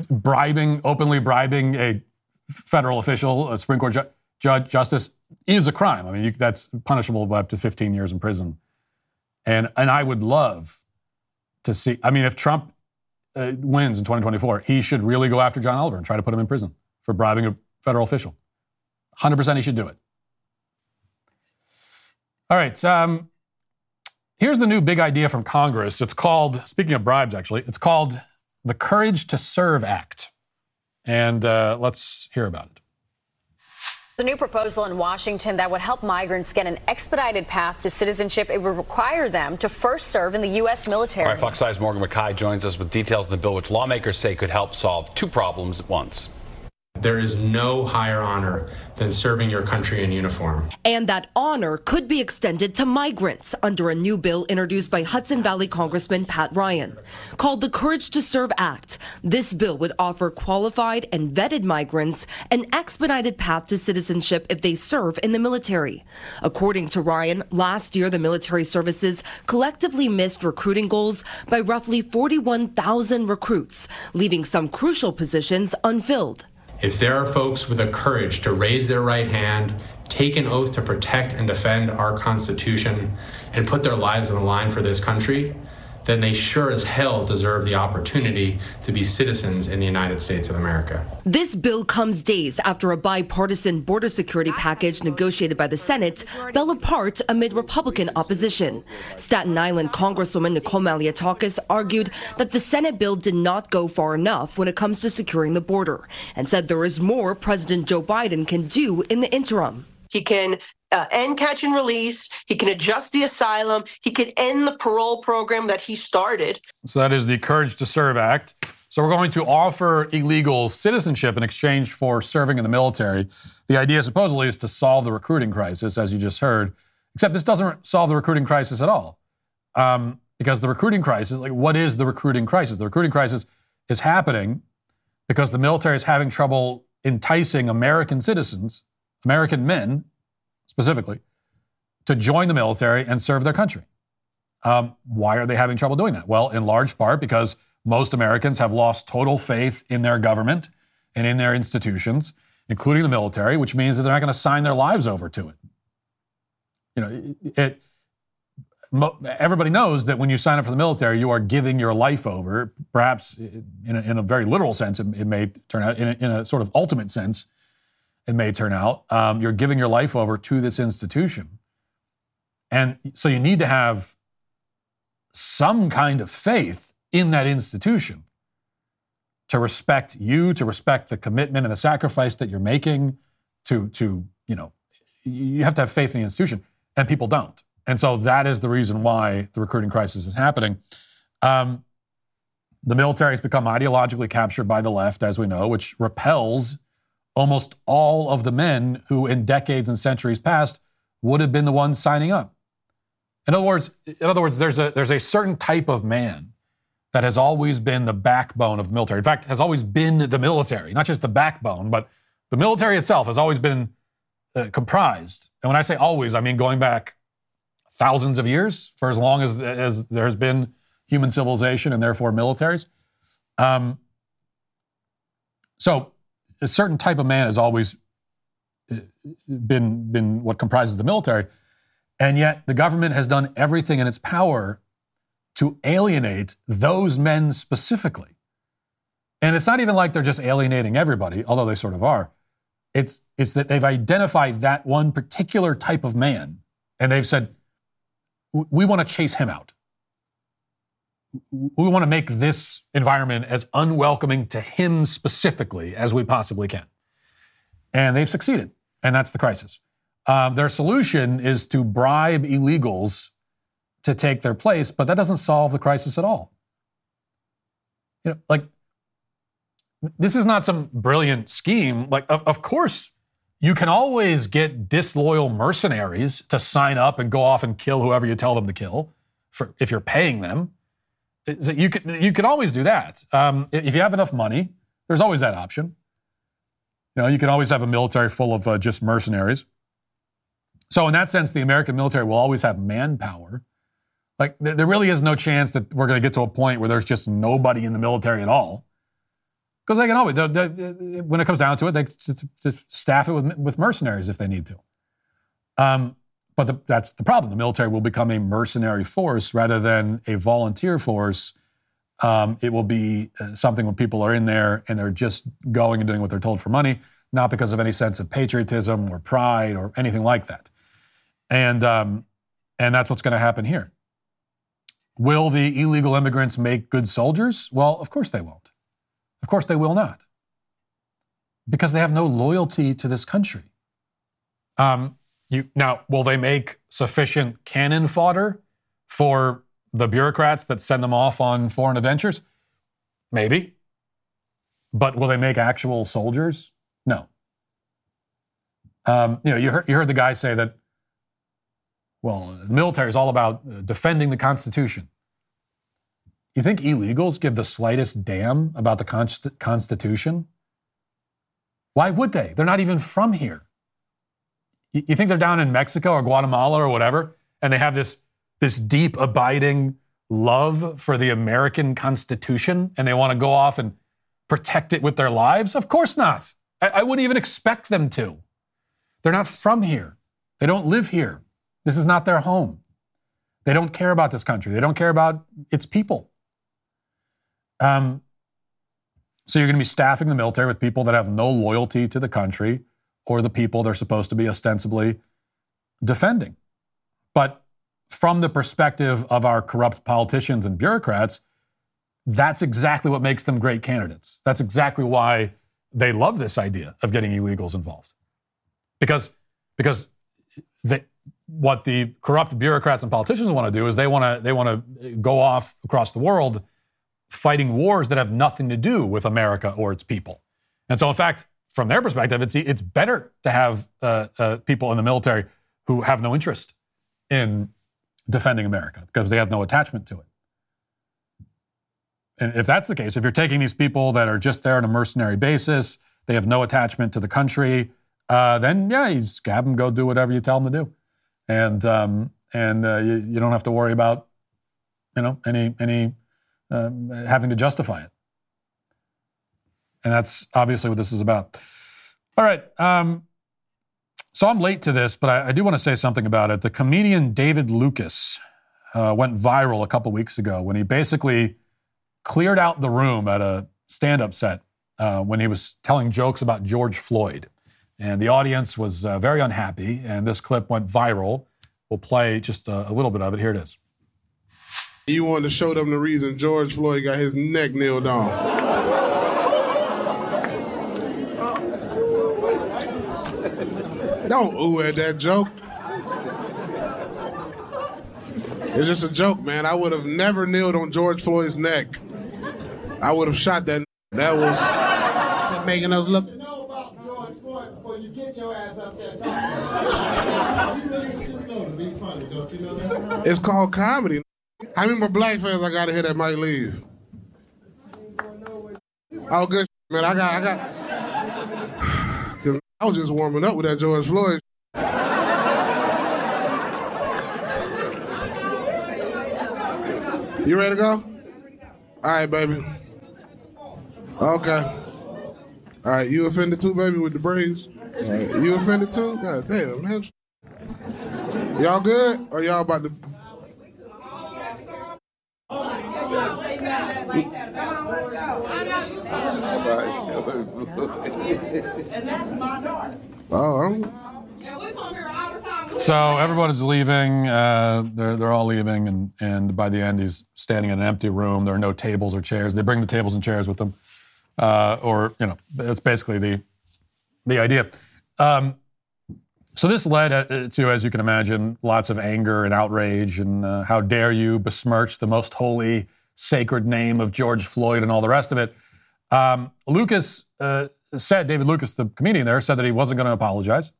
bribing, openly bribing a federal official, a Supreme Court ju- judge, justice, is a crime. I mean, you, that's punishable by up to 15 years in prison. And and I would love to see. I mean, if Trump uh, wins in 2024, he should really go after John Oliver and try to put him in prison for bribing a federal official. 100% he should do it. All right. Um, here's the new big idea from Congress. It's called, speaking of bribes, actually, it's called the Courage to Serve Act. And uh, let's hear about it. The new proposal in Washington that would help migrants get an expedited path to citizenship. It would require them to first serve in the U.S. military. All right, Fox 5's Morgan McKay joins us with details of the bill, which lawmakers say could help solve two problems at once. There is no higher honor than serving your country in uniform. And that honor could be extended to migrants under a new bill introduced by Hudson Valley Congressman Pat Ryan. Called the Courage to Serve Act, this bill would offer qualified and vetted migrants an expedited path to citizenship if they serve in the military. According to Ryan, last year the military services collectively missed recruiting goals by roughly 41,000 recruits, leaving some crucial positions unfilled. If there are folks with the courage to raise their right hand, take an oath to protect and defend our Constitution, and put their lives on the line for this country, then they sure as hell deserve the opportunity to be citizens in the United States of America. This bill comes days after a bipartisan border security package negotiated by the Senate fell apart amid Republican opposition. Staten Island Congresswoman Nicole Malliotakis argued that the Senate bill did not go far enough when it comes to securing the border and said there is more President Joe Biden can do in the interim. He can uh, end catch and release. He can adjust the asylum. He can end the parole program that he started. So that is the Courage to Serve Act. So we're going to offer illegals citizenship in exchange for serving in the military. The idea supposedly is to solve the recruiting crisis, as you just heard. Except this doesn't solve the recruiting crisis at all. Um, because the recruiting crisis, like what is the recruiting crisis? The recruiting crisis is happening because the military is having trouble enticing American citizens, American men specifically, to join the military and serve their country. Um, why are they having trouble doing that? Well, in large part because most Americans have lost total faith in their government and in their institutions, including the military, which means that they're not going to sign their lives over to it. You know, it, it everybody knows that when you sign up for the military, you are giving your life over. Perhaps in a, in a very literal sense, it, it may turn out. In a, in a, sort of ultimate sense, it may turn out. Um, you're giving your life over to this institution, and so you need to have some kind of faith in that institution to respect you, to respect the commitment and the sacrifice that you're making. To to you know, you have to have faith in the institution, and people don't. And so that is the reason why the recruiting crisis is happening. Um, the military has become ideologically captured by the left, as we know, which repels almost all of the men who, in decades and centuries past, would have been the ones signing up. In other words, in other words, there's a there's a certain type of man that has always been the backbone of the military. In fact, has always been the military, not just the backbone, but the military itself has always been uh, comprised. And when I say always, I mean going back thousands of years, for as long as, as there has been human civilization and therefore militaries. Um, so a certain type of man has always uh, been, been what comprises the military. And yet the government has done everything in its power to alienate those men specifically. And it's not even like they're just alienating everybody, although they sort of are. It's, it's that they've identified that one particular type of man and they've said, we want to chase him out. We want to make this environment as unwelcoming to him specifically as we possibly can. And they've succeeded. And that's the crisis. Um, their solution is to bribe illegals to take their place, but that doesn't solve the crisis at all. You know, like, this is not some brilliant scheme. Like, of, of course, you can always get disloyal mercenaries to sign up and go off and kill whoever you tell them to kill. for if you're paying them. You can you can always do that. Um, if you have enough money, there's always that option. You know, you can always have a military full of uh, just mercenaries. So in that sense, the American military will always have manpower. Like there, there really is no chance that we're going to get to a point where there's just nobody in the military at all. Because they can always, they, they, when it comes down to it, they just, just staff it with, with mercenaries if they need to. Um, but the, that's the problem. The military will become a mercenary force rather than a volunteer force. Um, it will be uh, something where people are in there and they're just going and doing what they're told for money, not because of any sense of patriotism or pride or anything like that. And um, and that's what's going to happen here. Will the illegal immigrants make good soldiers? Well, of course they won't. Of course they will not, because they have no loyalty to this country. Um, you, now, will they make sufficient cannon fodder for the bureaucrats that send them off on foreign adventures? Maybe. But will they make actual soldiers? No. Um, you know, you heard, you heard the guy say that, well, the military is all about uh, defending the Constitution. You think illegals give the slightest damn about the const- Constitution? Why would they? They're not even from here. You, think they're down in Mexico or Guatemala or whatever, and they have this, this deep, abiding love for the American Constitution and they want to go off and protect it with their lives? Of course not. I, I wouldn't even expect them to. They're not from here. They don't live here. This is not their home. They don't care about this country. They don't care about its people. Um, so you're going to be staffing the military with people that have no loyalty to the country or the people they're supposed to be ostensibly defending. But from the perspective of our corrupt politicians and bureaucrats, that's exactly what makes them great candidates. That's exactly why they love this idea of getting illegals involved. Because, because they, what the corrupt bureaucrats and politicians want to do is they want to they want to go off across the world fighting wars that have nothing to do with America or its people. And so, in fact, from their perspective, it's it's better to have uh, uh, people in the military who have no interest in defending America because they have no attachment to it. And if that's the case, if you're taking these people that are just there on a mercenary basis, they have no attachment to the country, uh, then yeah, you just have them go do whatever you tell them to do, and um, and uh, you, you don't have to worry about you know any any um, having to justify it. And that's obviously what this is about. All right. Um, so I'm late to this, but I, I, do want to say something about it. The comedian David Lucas uh, went viral a couple weeks ago when he basically cleared out the room at a stand up set uh, when he was telling jokes about George Floyd. And the audience was uh, very unhappy, and this clip went viral. We'll play just a, a little bit of it. Here it is. You wanted to show them the reason George Floyd got his neck nailed on. Don't ooh at that joke. It's just a joke, man. I would have never kneeled on George Floyd's neck. I would have shot that. That was making us look. It's called comedy. How many more black fans I gotta hit that might leave? Oh, good, man. I got, I got. Cause I was just warming up with that George Floyd. You ready to go? All right, baby. Okay. All right, you offended too, baby, with the braids? Right. You offended too? God damn, man. Y'all good? Or y'all about to Oh, *laughs* so everybody's leaving. Uh, they're they're all leaving, and and by the end, he's standing in an empty room. There are no tables or chairs. They bring the tables and chairs with them, uh, or you know, that's basically the the idea. Um, so this led uh, to, as you can imagine, lots of anger and outrage, and uh, how dare you besmirch the most holy, sacred name of George Floyd and all the rest of it. Um, Lucas uh, said, David Lucas, the comedian there, said that he wasn't going to apologize,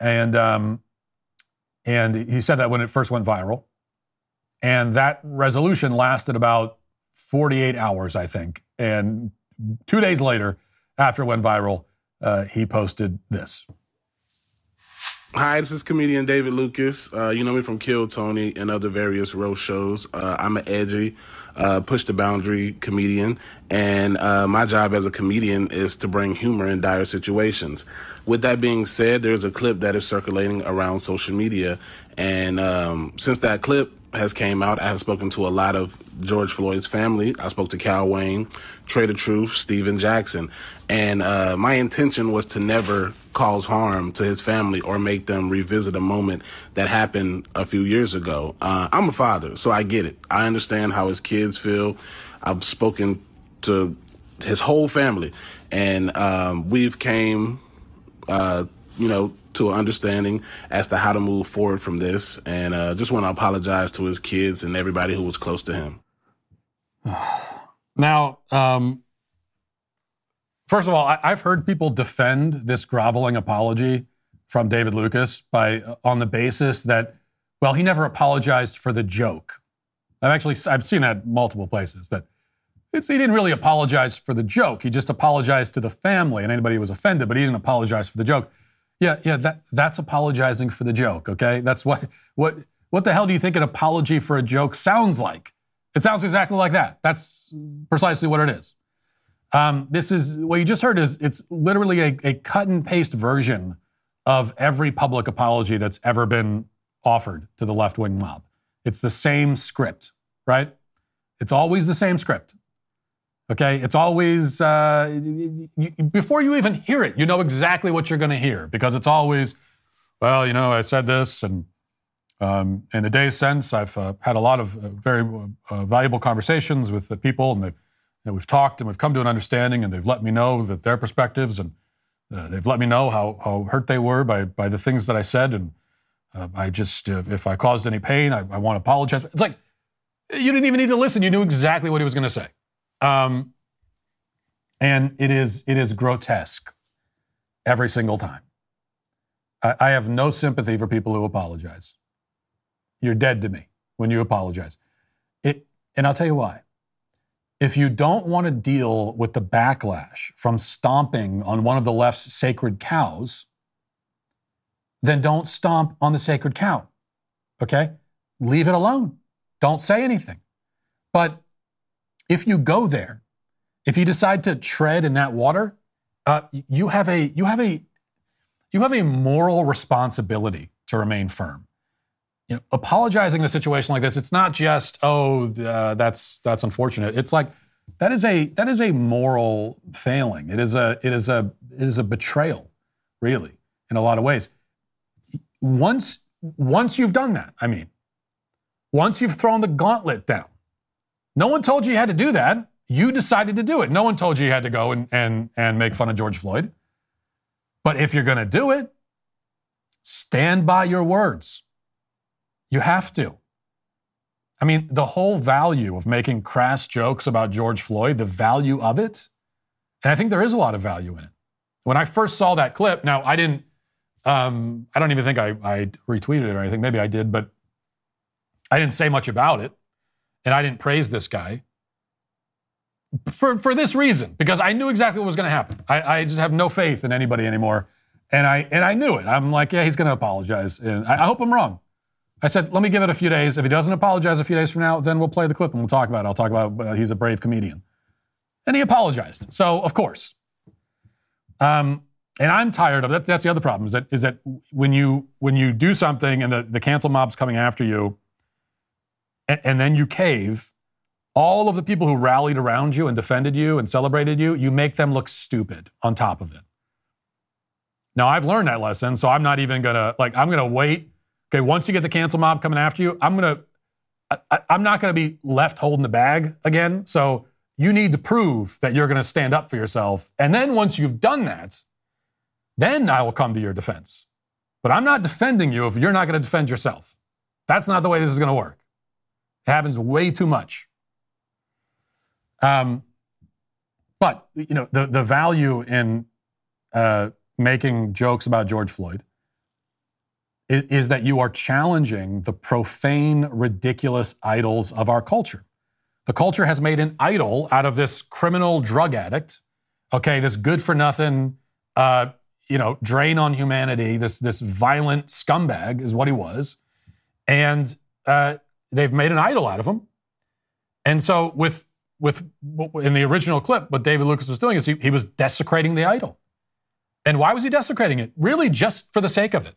and um, and he said that when it first went viral, and that resolution lasted about 48 hours, I think. And two days later, after it went viral, uh, he posted this. Hi, this is comedian David Lucas. Uh, you know me from Kill Tony and other various roast shows. Uh, I'm an edgy, uh, push the boundary comedian, and uh, my job as a comedian is to bring humor in dire situations. With that being said, there's a clip that is circulating around social media, and um, since that clip has came out, I have spoken to a lot of George Floyd's family. I spoke to Cal Wayne, Trader Truth, Stephen Jackson, and uh, my intention was to never cause harm to his family or make them revisit a moment that happened a few years ago. Uh, I'm a father, so I get it. I understand how his kids feel. I've spoken to his whole family, and um, we've came, uh, you know, to an understanding as to how to move forward from this. And uh, just want to apologize to his kids and everybody who was close to him. *sighs* Now, um, first of all, I, have heard people defend this groveling apology from David Lucas by uh, on the basis that, well, he never apologized for the joke. I've actually I've seen that multiple places that he didn't really apologize for the joke. He just apologized to the family and anybody who was offended, but he didn't apologize for the joke. Yeah, yeah, that that's apologizing for the joke. Okay, that's what what what the hell do you think an apology for a joke sounds like? It sounds exactly like that. That's precisely what it is. Um, this is what you just heard is it's literally a, a cut and paste version of every public apology that's ever been offered to the left wing mob. It's the same script, right? It's always the same script. Okay, it's always uh, you, before you even hear it, you know exactly what you're going to hear because it's always, well, you know, I said this, and um, in the days since, I've uh, had a lot of uh, very uh, valuable conversations with the people, and, and, we've talked and we've come to an understanding, and they've let me know that their perspectives, and uh, they've let me know how, how hurt they were by, by the things that I said, and uh, I just, if I caused any pain, I, I want to apologize. It's like you didn't even need to listen; you knew exactly what he was going to say, um, and it is it is grotesque every single time. I, I have no sympathy for people who apologize. You're dead to me when you apologize. It, and I'll tell you why. If you don't want to deal with the backlash from stomping on one of the left's sacred cows, then don't stomp on the sacred cow. Okay? Leave it alone. Don't say anything. But if you go there, if you decide to tread in that water, uh, you have a you have a you have a moral responsibility to remain firm you know, apologizing in a situation like this, it's not just oh uh, that's that's unfortunate. It's like that is a that is a moral failing. It is a it is a it is a betrayal, really, in a lot of ways. Once once you've done that, I mean, once you've thrown the gauntlet down, no one told you you had to do that. You decided to do it. No one told you you had to go and and and make fun of George Floyd. But if you're going to do it, stand by your words. You have to. I mean, the whole value of making crass jokes about George Floyd, the value of it, and I think there is a lot of value in it. When I first saw that clip, now I didn't, um, I don't even think I, I retweeted it or anything. Maybe I did, but I didn't say much about it, and I didn't praise this guy for for this reason because I knew exactly what was going to happen. I, I just have no faith in anybody anymore, and I and I knew it. I'm like, yeah, he's going to apologize, and I, I hope I'm wrong. I said, let me give it a few days. If he doesn't apologize a few days from now, then we'll play the clip and we'll talk about it. I'll talk about uh, he's a brave comedian. And he apologized. So, of course. Um, and I'm tired of that. That's the other problem is that, is that when, you, when you do something and the, the cancel mob's coming after you, and, and then you cave, all of the people who rallied around you and defended you and celebrated you, you make them look stupid on top of it. Now, I've learned that lesson, so I'm not even gonna, like, I'm gonna wait Okay, once you get the cancel mob coming after you, I'm gonna, I, am not gonna be left holding the bag again. So you need to prove that you're gonna stand up for yourself, and then once you've done that, then I will come to your defense. But I'm not defending you if you're not gonna defend yourself. That's not the way this is gonna work. It happens way too much. Um, but you know the the value in uh, making jokes about George Floyd i- is that you are challenging the profane, ridiculous idols of our culture. The culture has made an idol out of this criminal drug addict, okay, this good for nothing, uh, you know, drain on humanity, this, this violent scumbag is what he was. And uh, they've made an idol out of him. And so, with, with in the original clip, what David Lucas was doing is he, he was desecrating the idol. And why was he desecrating it? Really, just for the sake of it.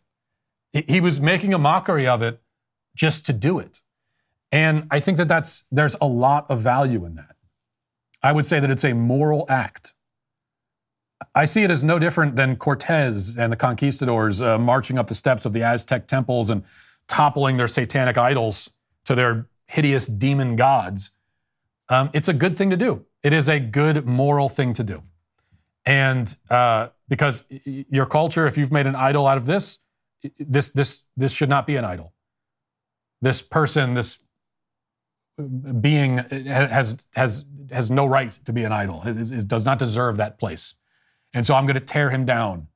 He, he was making a mockery of it just to do it. And I think that that's there's a lot of value in that. I would say that it's a moral act. I see it as no different than Cortez and the conquistadors uh, marching up the steps of the Aztec temples and toppling their satanic idols to their hideous demon gods. Um, it's a good thing to do. It is a good moral thing to do. And uh, because your culture, if you've made an idol out of this, this this this should not be an idol. This person, this being has has has no right to be an idol. It, it does not deserve that place. And so I'm going to tear him down,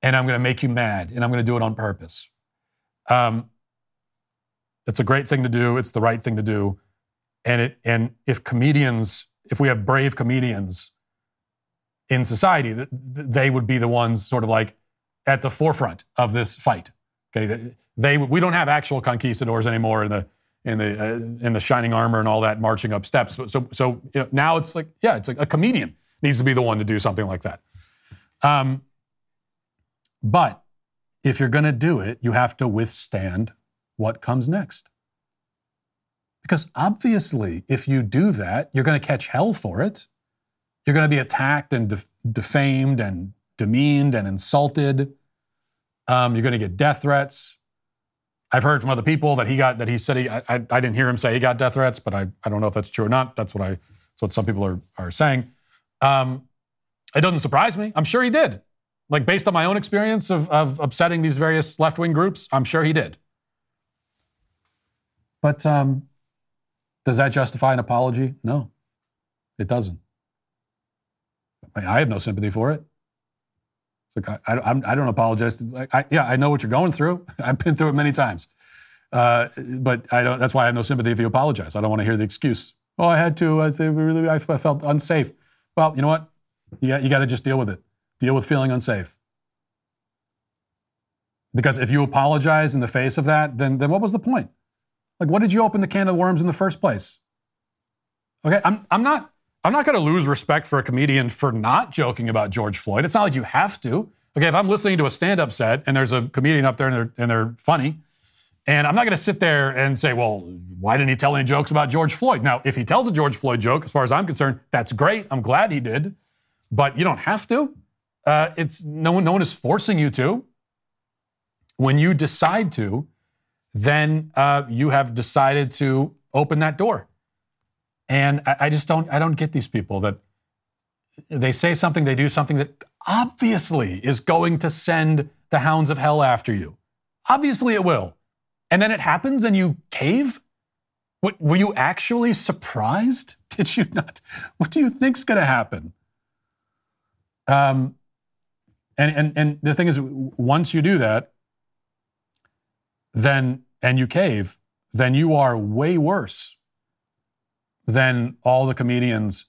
and I'm going to make you mad, and I'm going to do it on purpose. Um, it's a great thing to do. It's the right thing to do, and it and if comedians, if we have brave comedians in society, th- th- they would be the ones sort of like at the forefront of this fight. Okay, they we don't have actual conquistadors anymore in the in the uh, in the shining armor and all that marching up steps. So so, so you know, now it's like yeah, it's like a comedian needs to be the one to do something like that. Um, but if you're going to do it, you have to withstand what comes next. Because obviously, if you do that, you're going to catch hell for it. You're going to be attacked and def- defamed and demeaned and insulted. Um, you're going to get death threats. I've heard from other people that he got that he said he. I, I, I didn't hear him say he got death threats, but I, I don't know if that's true or not. That's what I. That's what some people are are saying. Um, it doesn't surprise me. I'm sure he did. Like based on my own experience of of upsetting these various left wing groups, I'm sure he did. But um, does that justify an apology? No, it doesn't. I, I have no sympathy for it. It's like I, I, I'm- don't apologize. To, I, yeah, I know what you're going through. *laughs* I've been through it many times. Uh, but I don't. That's why I have no sympathy if you apologize. I don't want to hear the excuse. Oh, I had to. I really. I I felt unsafe. Well, you know what? You got, you got to just deal with it. Deal with feeling unsafe. Because if you apologize in the face of that, then then what was the point? Like, what did you open the can of worms in the first place? Okay, I'm I'm not I'm not going to lose respect for a comedian for not joking about George Floyd. It's not like you have to. Okay, if I'm listening to a stand-up set and there's a comedian up there and they're and they're funny, and I'm not going to sit there and say, well, why didn't he tell any jokes about George Floyd? Now, if he tells a George Floyd joke, as far as I'm concerned, that's great. I'm glad he did, but you don't have to. Uh, it's no one no one is forcing you to. When you decide to, then uh, you have decided to open that door. And I, I just don't I don't get these people that they say something, they do something that obviously is going to send the hounds of hell after you. Obviously it will. And then it happens and you cave? What, were you actually surprised? *laughs* Did you not? What do you think's going to happen? Um, and, and, and the thing is, once you do that, then, and you cave, then you are way worse than all the comedians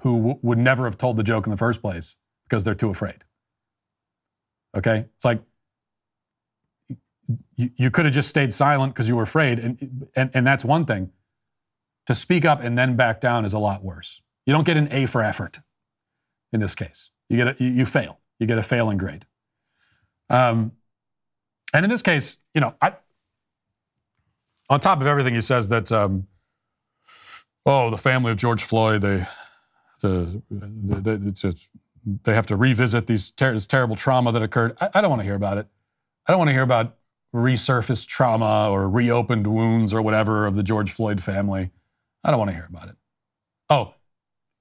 who w- would never have told the joke in the first place because they're too afraid. Okay? It's like you, you could have just stayed silent because you were afraid, and, and, and that's one thing. To speak up and then back down is a lot worse. You don't get an A for effort in this case. You get a, you, you fail. You get a failing grade. Um, and in this case, you know, I, on top of everything, he says that, um, oh, the family of George Floyd, they, the, the, the, it's just, they have to revisit these ter- this terrible trauma that occurred. I, I don't want to hear about it. I don't want to hear about resurfaced trauma or reopened wounds or whatever of the George Floyd family. I don't want to hear about it. Oh,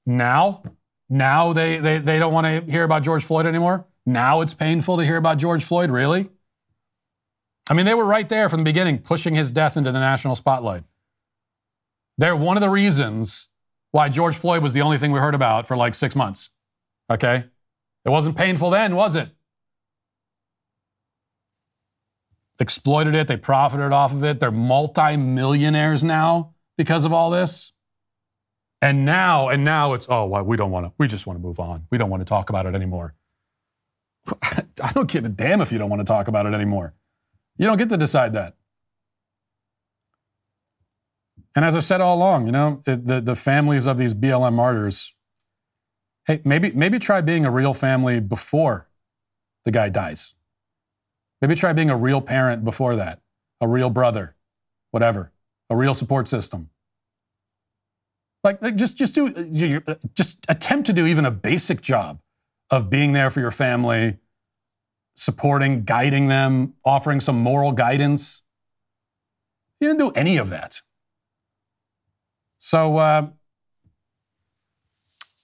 now, now they, they, they don't want to hear about George Floyd anymore? Now it's painful to hear about George Floyd? Really? I mean, they were right there from the beginning, pushing his death into the national spotlight. They're one of the reasons why George Floyd was the only thing we heard about for like six months. Okay? It wasn't painful then, was it? exploited it, they profited off of it. They're multimillionaires now because of all this. And now, and now it's, oh, well, we don't want to, we just want to move on. We don't want to talk about it anymore. *laughs* I don't give a damn if you don't want to talk about it anymore. You don't get to decide that. And as I've said all along, you know, the, the families of these BLM martyrs, hey, maybe, maybe try being a real family before the guy dies. Maybe try being a real parent before that, a real brother, whatever, a real support system. Like, like just, just do, just attempt to do even a basic job of being there for your family, supporting, guiding them, offering some moral guidance. You didn't do any of that. So, uh,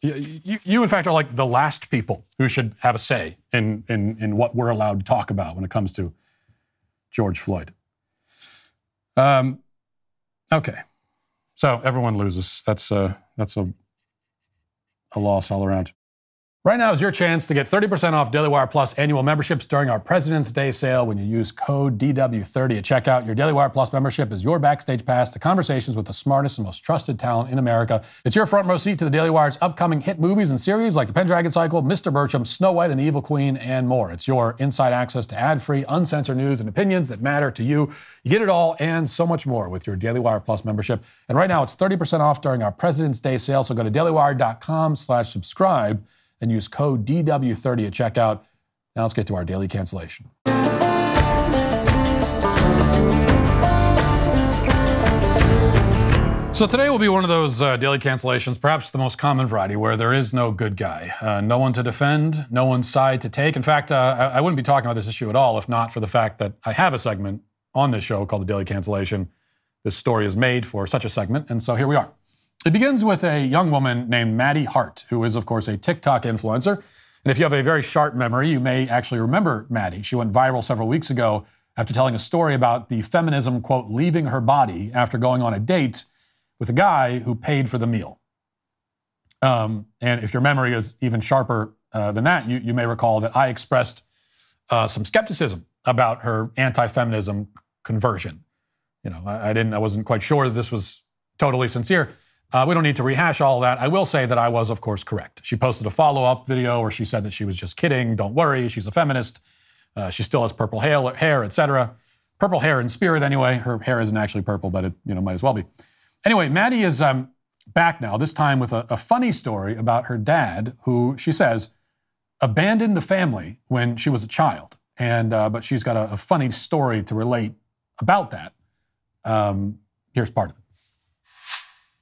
you, you, in fact, are like the last people who should have a say in, in, in what we're allowed to talk about when it comes to George Floyd. Um, okay. So everyone loses. That's, a, that's a, a loss all around. Right now is your chance to get 30% off Daily Wire Plus annual memberships during our President's Day sale when you use code DW30 at checkout. Your Daily Wire Plus membership is your backstage pass to conversations with the smartest and most trusted talent in America. It's your front row seat to the Daily Wire's upcoming hit movies and series like The Pendragon Cycle, Mr. Birchum, Snow White and the Evil Queen, and more. It's your inside access to ad-free, uncensored news and opinions that matter to you. You get it all and so much more with your Daily Wire Plus membership. And right now it's 30% off during our President's Day sale, so go to dailywire.com slash subscribe and use code DW30 at checkout. Now let's get to our daily cancellation. So today will be one of those uh, daily cancellations, perhaps the most common variety, where there is no good guy, uh, no one to defend, no one's side to take. In fact, uh, I, I wouldn't be talking about this issue at all if not for the fact that I have a segment on this show called the Daily Cancellation. This story is made for such a segment, and so here we are. It begins with a young woman named Maddie Hart, who is, of course, a TikTok influencer. And if you have a very sharp memory, you may actually remember Maddie. She went viral several weeks ago after telling a story about the feminism, quote, leaving her body after going on a date with a guy who paid for the meal. Um, and if your memory is even sharper uh, than that, you, you, may recall that I expressed uh, some skepticism about her anti-feminism conversion. You know, I, I, didn't, I wasn't quite sure that this was totally sincere. Uh, we don't need to rehash all that. I will say that I was, of course, correct. She posted a follow up video where she said that she was just kidding. Don't worry, she's a feminist. Uh, she still has purple hair, etc. Purple hair in spirit, anyway. Her hair isn't actually purple, but it you know might as well be. Anyway, Maddie is um, back now. This time with a, a funny story about her dad, who she says abandoned the family when she was a child, and uh, but she's got a, a, funny story to relate about that. Um, here's part of it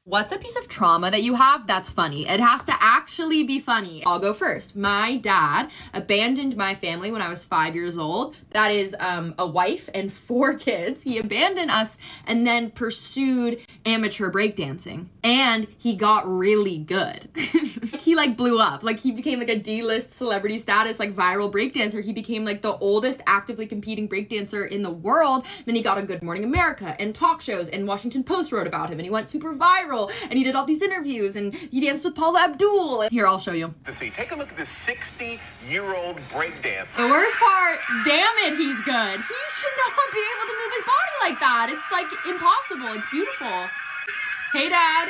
what's a piece of trauma that you have that's funny? It has to actually be funny. I'll go first. My dad abandoned my family when I was five years old. That is um, a wife and *laughs* four kids. He abandoned us and then pursued amateur breakdancing. And he got really good. *laughs* he like blew up. Like he became like a D-list celebrity status, like viral breakdancer. He became like the oldest actively competing breakdancer in the world. Then he got on Good Morning America and talk shows and Washington Post wrote about him and he went super viral and he did all these interviews and he danced with Paula Abdul. And here, I'll show you. To see, take a look at this 60 year old breakdancer. The worst part, damn it, he's good. He should not be able to move his body like that. It's like impossible. It's beautiful. Hey, Dad.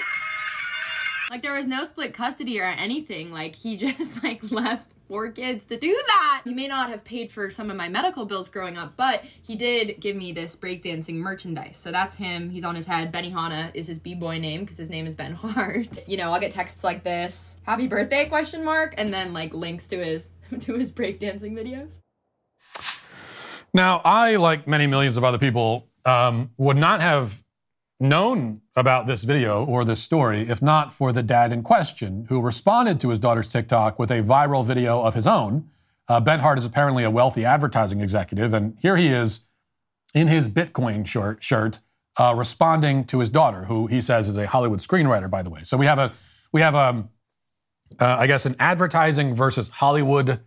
Like there was no split custody or anything. Like he *laughs* just like left four kids to do that. He may not have paid for some of my medical bills growing up, but he did give me this breakdancing merchandise. So that's him. He's on his head. Benny Benihana is his b-boy name because his name is Ben *laughs* Hart. You know, I'll get texts like this, happy birthday question mark, and then like links to his *laughs* to his breakdancing videos. Now, I, like many millions of other people, um, would not have known about this video or this story if not for the dad in question who responded to his daughter's TikTok with a viral video of his own. Uh, ben Hart is apparently a wealthy advertising executive, and here he is in his Bitcoin shirt, shirt uh, responding to his daughter, who he says is a Hollywood screenwriter, by the way. So we have a we have a um, uh, I guess an advertising versus Hollywood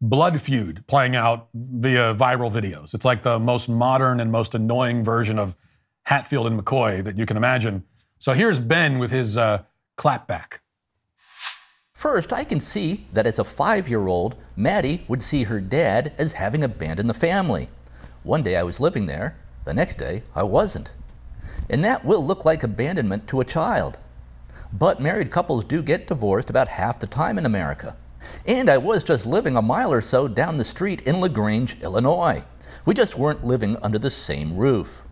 blood feud playing out via viral videos. It's like the most modern and most annoying version of Hatfield and McCoy that you can imagine. So here's Ben with his uh, clapback. First, I can see that as a five year old, Maddie would see her dad as having abandoned the family. One day I was living there, the next day I wasn't. And that will look like abandonment to a child. But married couples do get divorced about half the time in America. And I was just living a mile or so down the street in LaGrange, Illinois. We just weren't living under the same roof.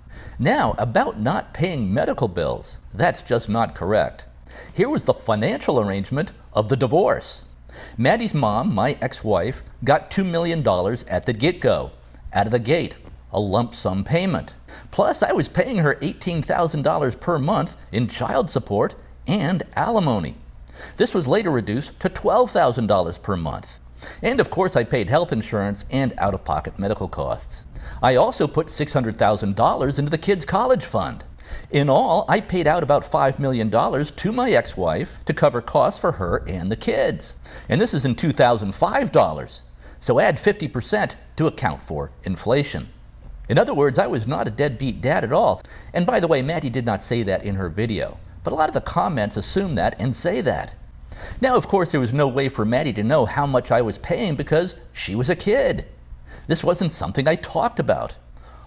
Now, about not paying medical bills, that's just not correct. Here was the financial arrangement of the divorce. Maddie's mom, my ex wife, got $2 million at the get go, out of the gate, a lump sum payment. Plus, I was paying her $18,000 per month in child support and alimony. This was later reduced to $12,000 per month. And of course, I paid health insurance and out of pocket medical costs. I also put $600,000 into the kids' college fund. In all, I paid out about $5 million to my ex wife to cover costs for her and the kids. And this is in 2005 dollars. So add 50% to account for inflation. In other words, I was not a deadbeat dad at all. And by the way, Maddie did not say that in her video. But a lot of the comments assume that and say that. Now, of course, there was no way for Maddie to know how much I was paying because she was a kid. This wasn't something I talked about.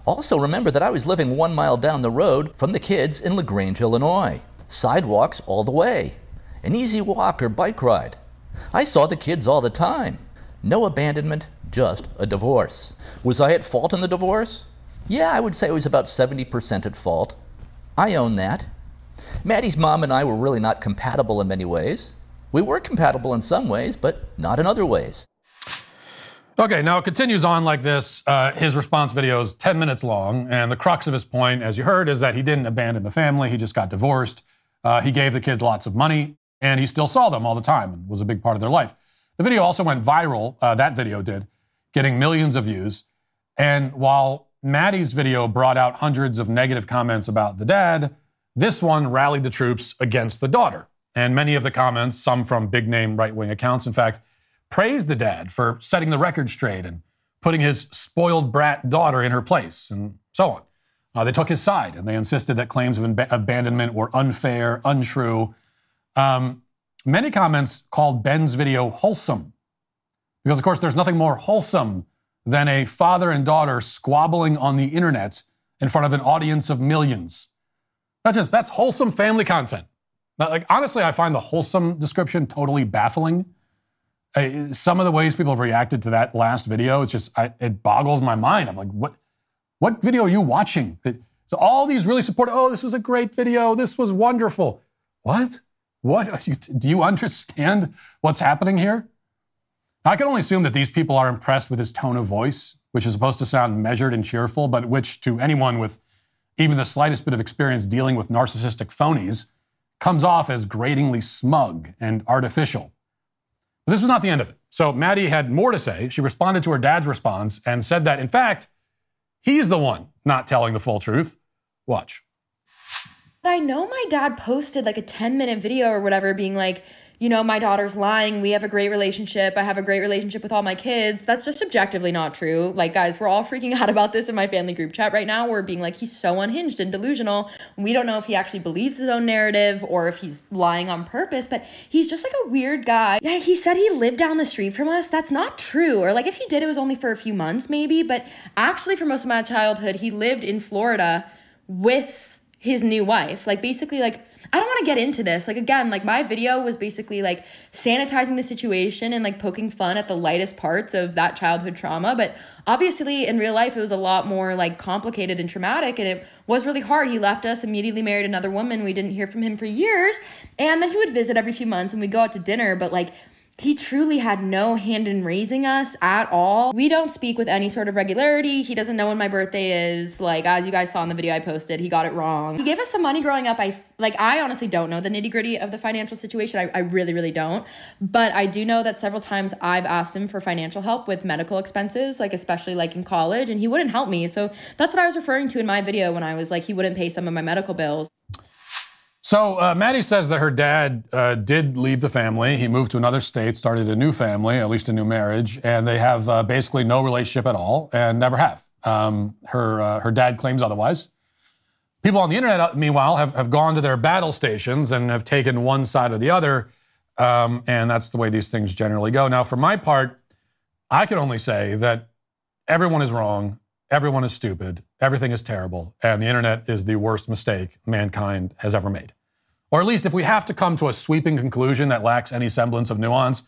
Also, remember that I was living one mile down the road from the kids in LaGrange, Illinois. Sidewalks all the way. An easy walk or bike ride. I saw the kids all the time. No abandonment, just a divorce. Was I at fault in the divorce? Yeah, I would say I was about 70% at fault. I own that. Maddie's mom and I were really not compatible in many ways. We were compatible in some ways, but not in other ways. Okay, now it continues on like this. Uh, his response video is 10 minutes long, and the crux of his point, as you heard, is that he didn't abandon the family, he just got divorced. Uh, he gave the kids lots of money, and he still saw them all the time and was a big part of their life. The video also went viral, uh, that video did, getting millions of views. And while Maddie's video brought out hundreds of negative comments about the dad, this one rallied the troops against the daughter. And many of the comments, some from big name right wing accounts, in fact, praised the dad for setting the record straight and putting his spoiled brat daughter in her place, and so on. Uh, they took his side and they insisted that claims of ab- abandonment were unfair, untrue. Um, many comments called Ben's video wholesome because, of course, there's nothing more wholesome than a father and daughter squabbling on the internet in front of an audience of millions. That's just that's wholesome family content. Like honestly, I find the wholesome description totally baffling some of the ways people have reacted to that last video, it's just I, it boggles my mind. I'm like, what, what video are you watching? So all these really support. Oh, this was a great video. This was wonderful. What? What? *laughs* You, do you understand what's happening here? I can only assume that these people are impressed with his tone of voice, which is supposed to sound measured and cheerful, but which to anyone with even the slightest bit of experience dealing with narcissistic phonies comes off as gratingly smug and artificial. But this was not the end of it. So Maddie had more to say. She responded to her dad's response and said that, in fact, he's the one not telling the full truth. Watch. I know my dad posted like a 10 minute video or whatever being like, you know, my daughter's lying. We have a great relationship. I have a great relationship with all my kids. That's just objectively not true. Like, guys, we're all freaking *laughs* out about this in my family group chat right now. We're being like, he's so unhinged and delusional. We don't know if he actually believes his own narrative or if he's lying on purpose, but he's just like a weird guy. Yeah, he said he lived down the street from us. That's not true. Or like, if he did, it was only for a few months, maybe. But actually, for most of my childhood, he lived in Florida with his new wife. Like, basically, like, I don't want to get into this. Like again, like my video was basically like sanitizing the situation and like poking fun at the lightest parts of that childhood trauma, but obviously in real life it was a lot more like complicated and traumatic and it was really hard. He left us, immediately married another woman. We didn't hear from him for years. And then he would visit every few months and we'd go out to dinner, but like he truly had no hand in raising us at all. We don't speak with any sort of regularity. He doesn't know when my birthday is. Like as you guys saw in the video I posted, he got it wrong. He gave us some money growing up. I like I honestly don't know the nitty gritty of the financial situation. I, I really really don't. But I do know that several times I've asked him for financial help with medical expenses, like especially like in college, and he wouldn't help me. So that's what I was referring to in my video when I was like he wouldn't pay some of my medical bills. So uh, Maddie says that her dad uh, did leave the family. He moved to another state, started a new family, at least a new marriage, and they have uh, basically no relationship at all, and never have. Um, her uh, her dad claims otherwise. People on the internet, uh, meanwhile, have, have gone to their battle stations and have taken one side or the other, um, and that's the way these things generally go. Now, for my part, I can only say that everyone is wrong everyone is stupid, everything is terrible, and the internet is the worst mistake mankind has ever made. Or at least if we have to come to a sweeping conclusion that lacks any semblance of nuance,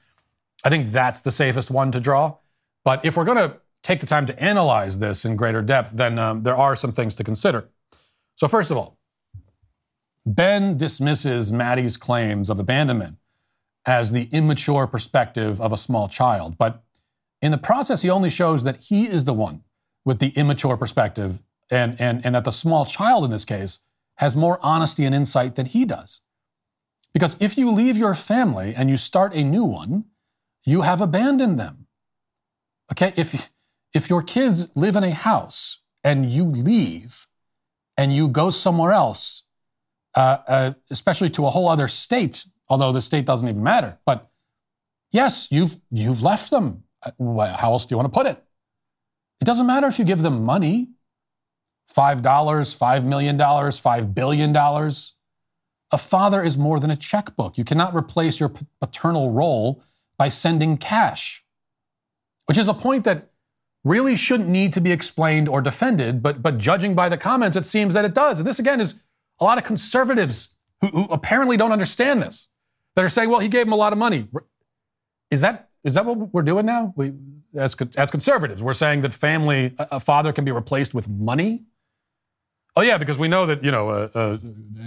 I think that's the safest one to draw. But if we're going to take the time to analyze this in greater depth, then um, there are some things to consider. So, first of all, Ben dismisses Maddie's claims of abandonment as the immature perspective of a small child. But in the process, he only shows that he is the one with the immature perspective and, and, and that the small child in this case has more honesty and insight than he does. Because if you leave your family and you start a new one, you have abandoned them. Okay, if, if your kids live in a house and you leave and you go somewhere else, uh, uh, especially to a whole other state, although the state doesn't even matter, but yes, you've, you've left them. Uh, how else do you want to put it? It doesn't matter if you give them money $5, $5 million, $5 billion. A father is more than a checkbook. You cannot replace your paternal role by sending cash, which is a point that really shouldn't need to be explained or defended, but, but judging by the comments, it seems that it does. And this, again, is a lot of conservatives who, who apparently don't understand this that are saying, well, he gave him a lot of money. Is that, is that what we're doing now? We, as, as conservatives, we're saying that family, a father can be replaced with money? Oh yeah, because we know that you know uh, uh,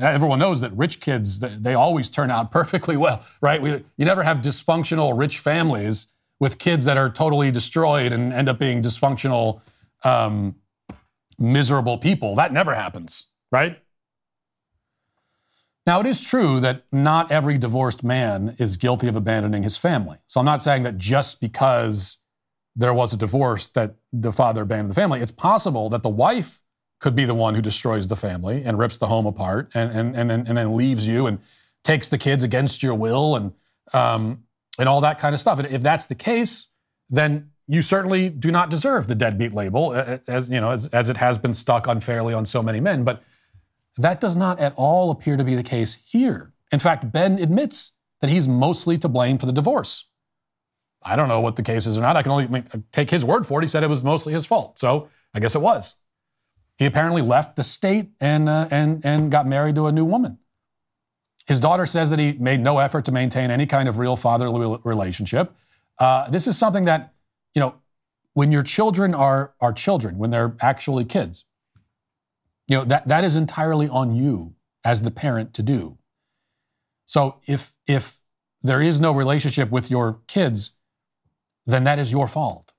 everyone knows that rich kids they, always turn out *laughs* perfectly well, right? We, you never have dysfunctional rich families with kids that are totally destroyed and end up being dysfunctional, um, miserable people. That never happens, right? Now, it is true that not every divorced man is guilty of abandoning his family. So I'm not saying that just because there was a divorce that the father abandoned the family. It's possible that the wife could be the one who destroys the family and rips the home apart and, and, and, then, and then leaves you and takes the kids against your will and, um, and all that kind of stuff. And if that's the case, then you certainly do not deserve the deadbeat label, as, you know, as, as it has been stuck unfairly on so many men. But that does not at all appear to be the case here. In fact, Ben admits that he's mostly to blame for the divorce. I don't know what the case is or not. I can only take his word for it. He said it was mostly his fault. So I guess it was. He apparently left the state and, uh, and, and got married to a new woman. His daughter says that he made no effort to maintain any kind of real fatherly relationship. Uh, this is something that, you know, when your children are, are children, when they're actually kids, you know, that, that is entirely on you as the parent to do. So if, if there is no relationship with your kids, then that is your fault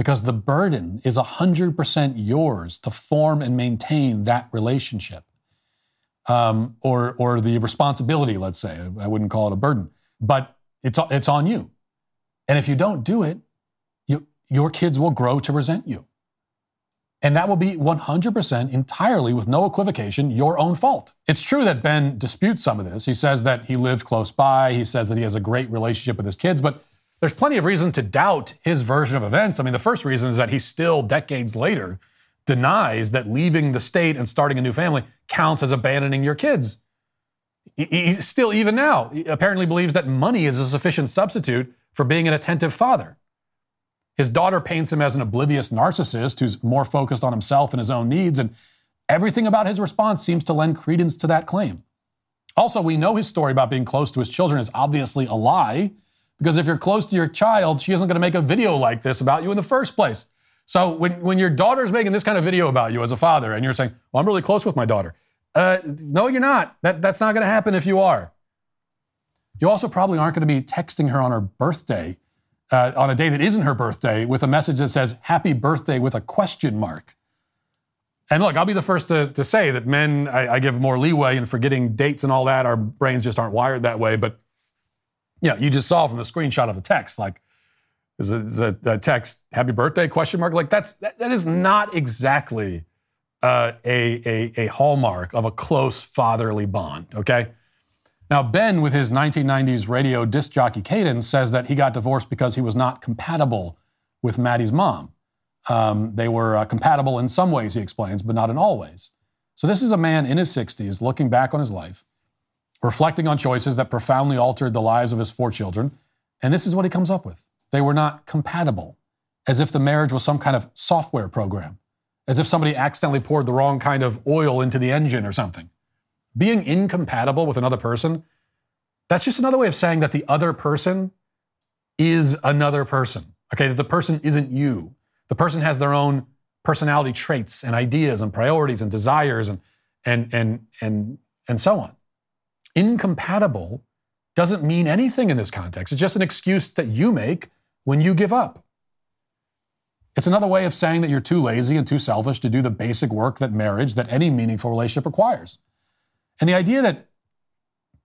because the burden is 100% yours to form and maintain that relationship. Um, or, or the responsibility, let's say. I wouldn't call it a burden, but it's, it's on you. And if you don't do it, you, your kids will grow to resent you. And that will be 100% entirely, with no equivocation, your own fault. It's true that Ben disputes some of this. He says that he lived close by. He says that he has a great relationship with his kids, but there's plenty of reason to doubt his version of events. I mean, the first reason is that he still, decades later, denies that leaving the state and starting a new family counts as abandoning your kids. He, still, even now, apparently believes that money is a sufficient substitute for being an attentive father. His daughter paints him as an oblivious narcissist who's more focused on himself and his own needs, and everything about his response seems to lend credence to that claim. Also, we know his story about being close to his children is obviously a lie because if you're close to your child, she isn't going to make a video like this about you in the first place. So when, when your daughter's making this kind of video about you as a father and you're saying, well, I'm really close with my daughter. Uh, no, you're not. That, that's not going to happen if you are. You also probably aren't going to be texting her on her birthday, uh, on a day that isn't her birthday, with a message that says, happy birthday with a question mark. And look, I'll be the first to, to say that men, I, I give more leeway in forgetting dates and all that. Our brains just aren't wired that way. But yeah, you just saw from the screenshot of the text, like, is a, a, text, happy birthday, question mark? Like, that's, that, that is not exactly uh, a, a, a hallmark of a close fatherly bond, okay? Now, Ben, with his 1990s radio disc jockey cadence, says that he got divorced because he was not compatible with Maddie's mom. Um, they were uh, compatible in some ways, he explains, but not in all ways. So, this is a man in his 60s looking back on his life reflecting on choices that profoundly altered the lives of his four children. And this is what he comes up with they were not compatible, as if the marriage was some kind of software program. as if somebody accidentally poured the wrong kind of oil into the engine or something. Being incompatible with another person, that's just another way of saying that the other person is another person. Okay, that the person isn't you. The person has their own personality traits and ideas and priorities and desires and and and and and so on. Incompatible doesn't mean anything in this context. It's just an excuse that you make when you give up. It's another way of saying that you're too lazy and too selfish to do the basic work that marriage, that any meaningful relationship requires. And the idea that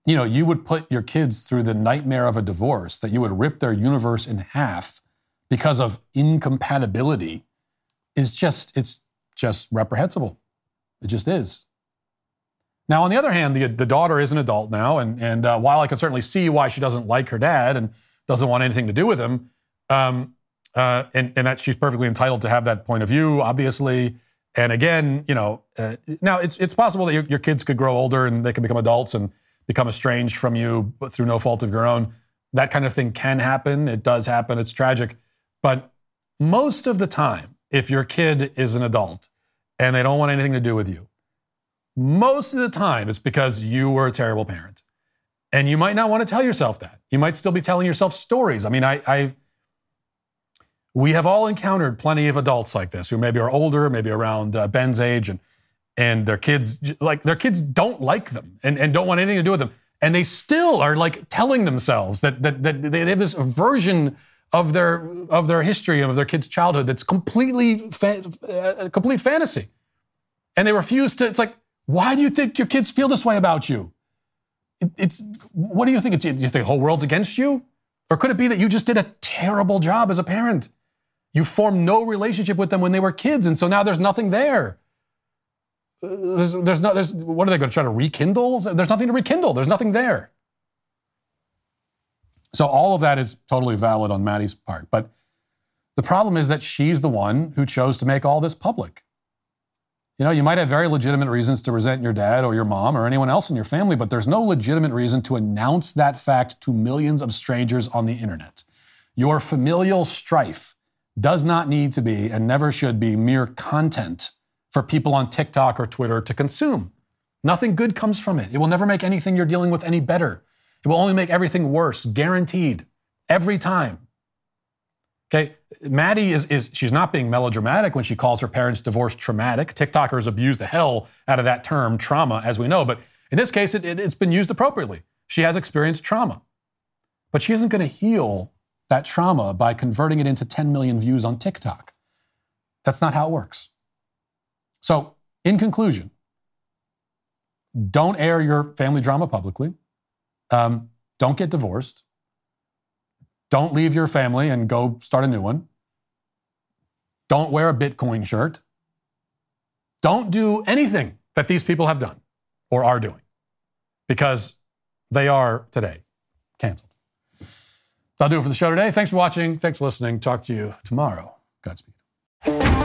you know, you would put your kids through the nightmare of a divorce, that you would rip their universe in half because of incompatibility is just it's just reprehensible. It just is. Now, on the other hand, the, the daughter is an adult now, and, and uh, while I can certainly see why she doesn't like her dad and doesn't want anything to do with him, um, uh, and, and that she's perfectly entitled to have that point of view, obviously. And again, you know, uh, now it's it's possible that your, your kids could grow older and they can become adults and become estranged from you through no fault of your own. That kind of thing can happen. It does happen. It's tragic. But most of the time, if your kid is an adult and they don't want anything to do with you, most of the time it's because you were a terrible parent. And you might not want to tell yourself that. You might still be telling yourself stories. I mean, I, I we have all encountered plenty of adults like this who maybe are older, maybe around uh, Ben's age, and and their kids like their kids don't like them and, and don't want anything to do with them. And they still are like telling themselves that that, that they have this version of their of their history of their kids childhood that's completely fa- uh, complete fantasy. And they refuse to it's like why do you think your kids feel this way about you? It, it's what do you think? It's you think the whole world's against you? Or could it be that you just did a terrible job as a parent you formed no relationship with them when they were kids and so now there's nothing there there's, there's no, there's, what are they going to try to rekindle? There's nothing to rekindle. There's nothing there. So all of that is totally valid on Maddie's part. But the problem is that she's the one who chose to make all this public. You know, you might have very legitimate reasons to resent your dad or your mom or anyone else in your family, but there's no legitimate reason to announce that fact to millions of strangers on the internet. Your familial strife does not need to be and never should be mere content for people on TikTok or Twitter to consume. Nothing good comes from it. It will never make anything you're dealing with any better. It will only make everything worse, guaranteed, every time. Okay, Maddie is, is she's not being melodramatic when she calls her parents' divorce traumatic. TikTokers abuse the hell out of that term, trauma, as we know. But in this case, it, it, it's been used appropriately. She has experienced trauma. But she isn't going to heal that trauma by converting it into 10 million views on TikTok. That's not how it works. So, in conclusion, don't air your family drama publicly. Um, don't get divorced. Don't leave your family and go start a new one. Don't wear a Bitcoin shirt. Don't do anything that these people have done or are doing because they are today canceled. That'll do it for the show today. Thanks for watching. Thanks for listening. Talk to you tomorrow. Godspeed.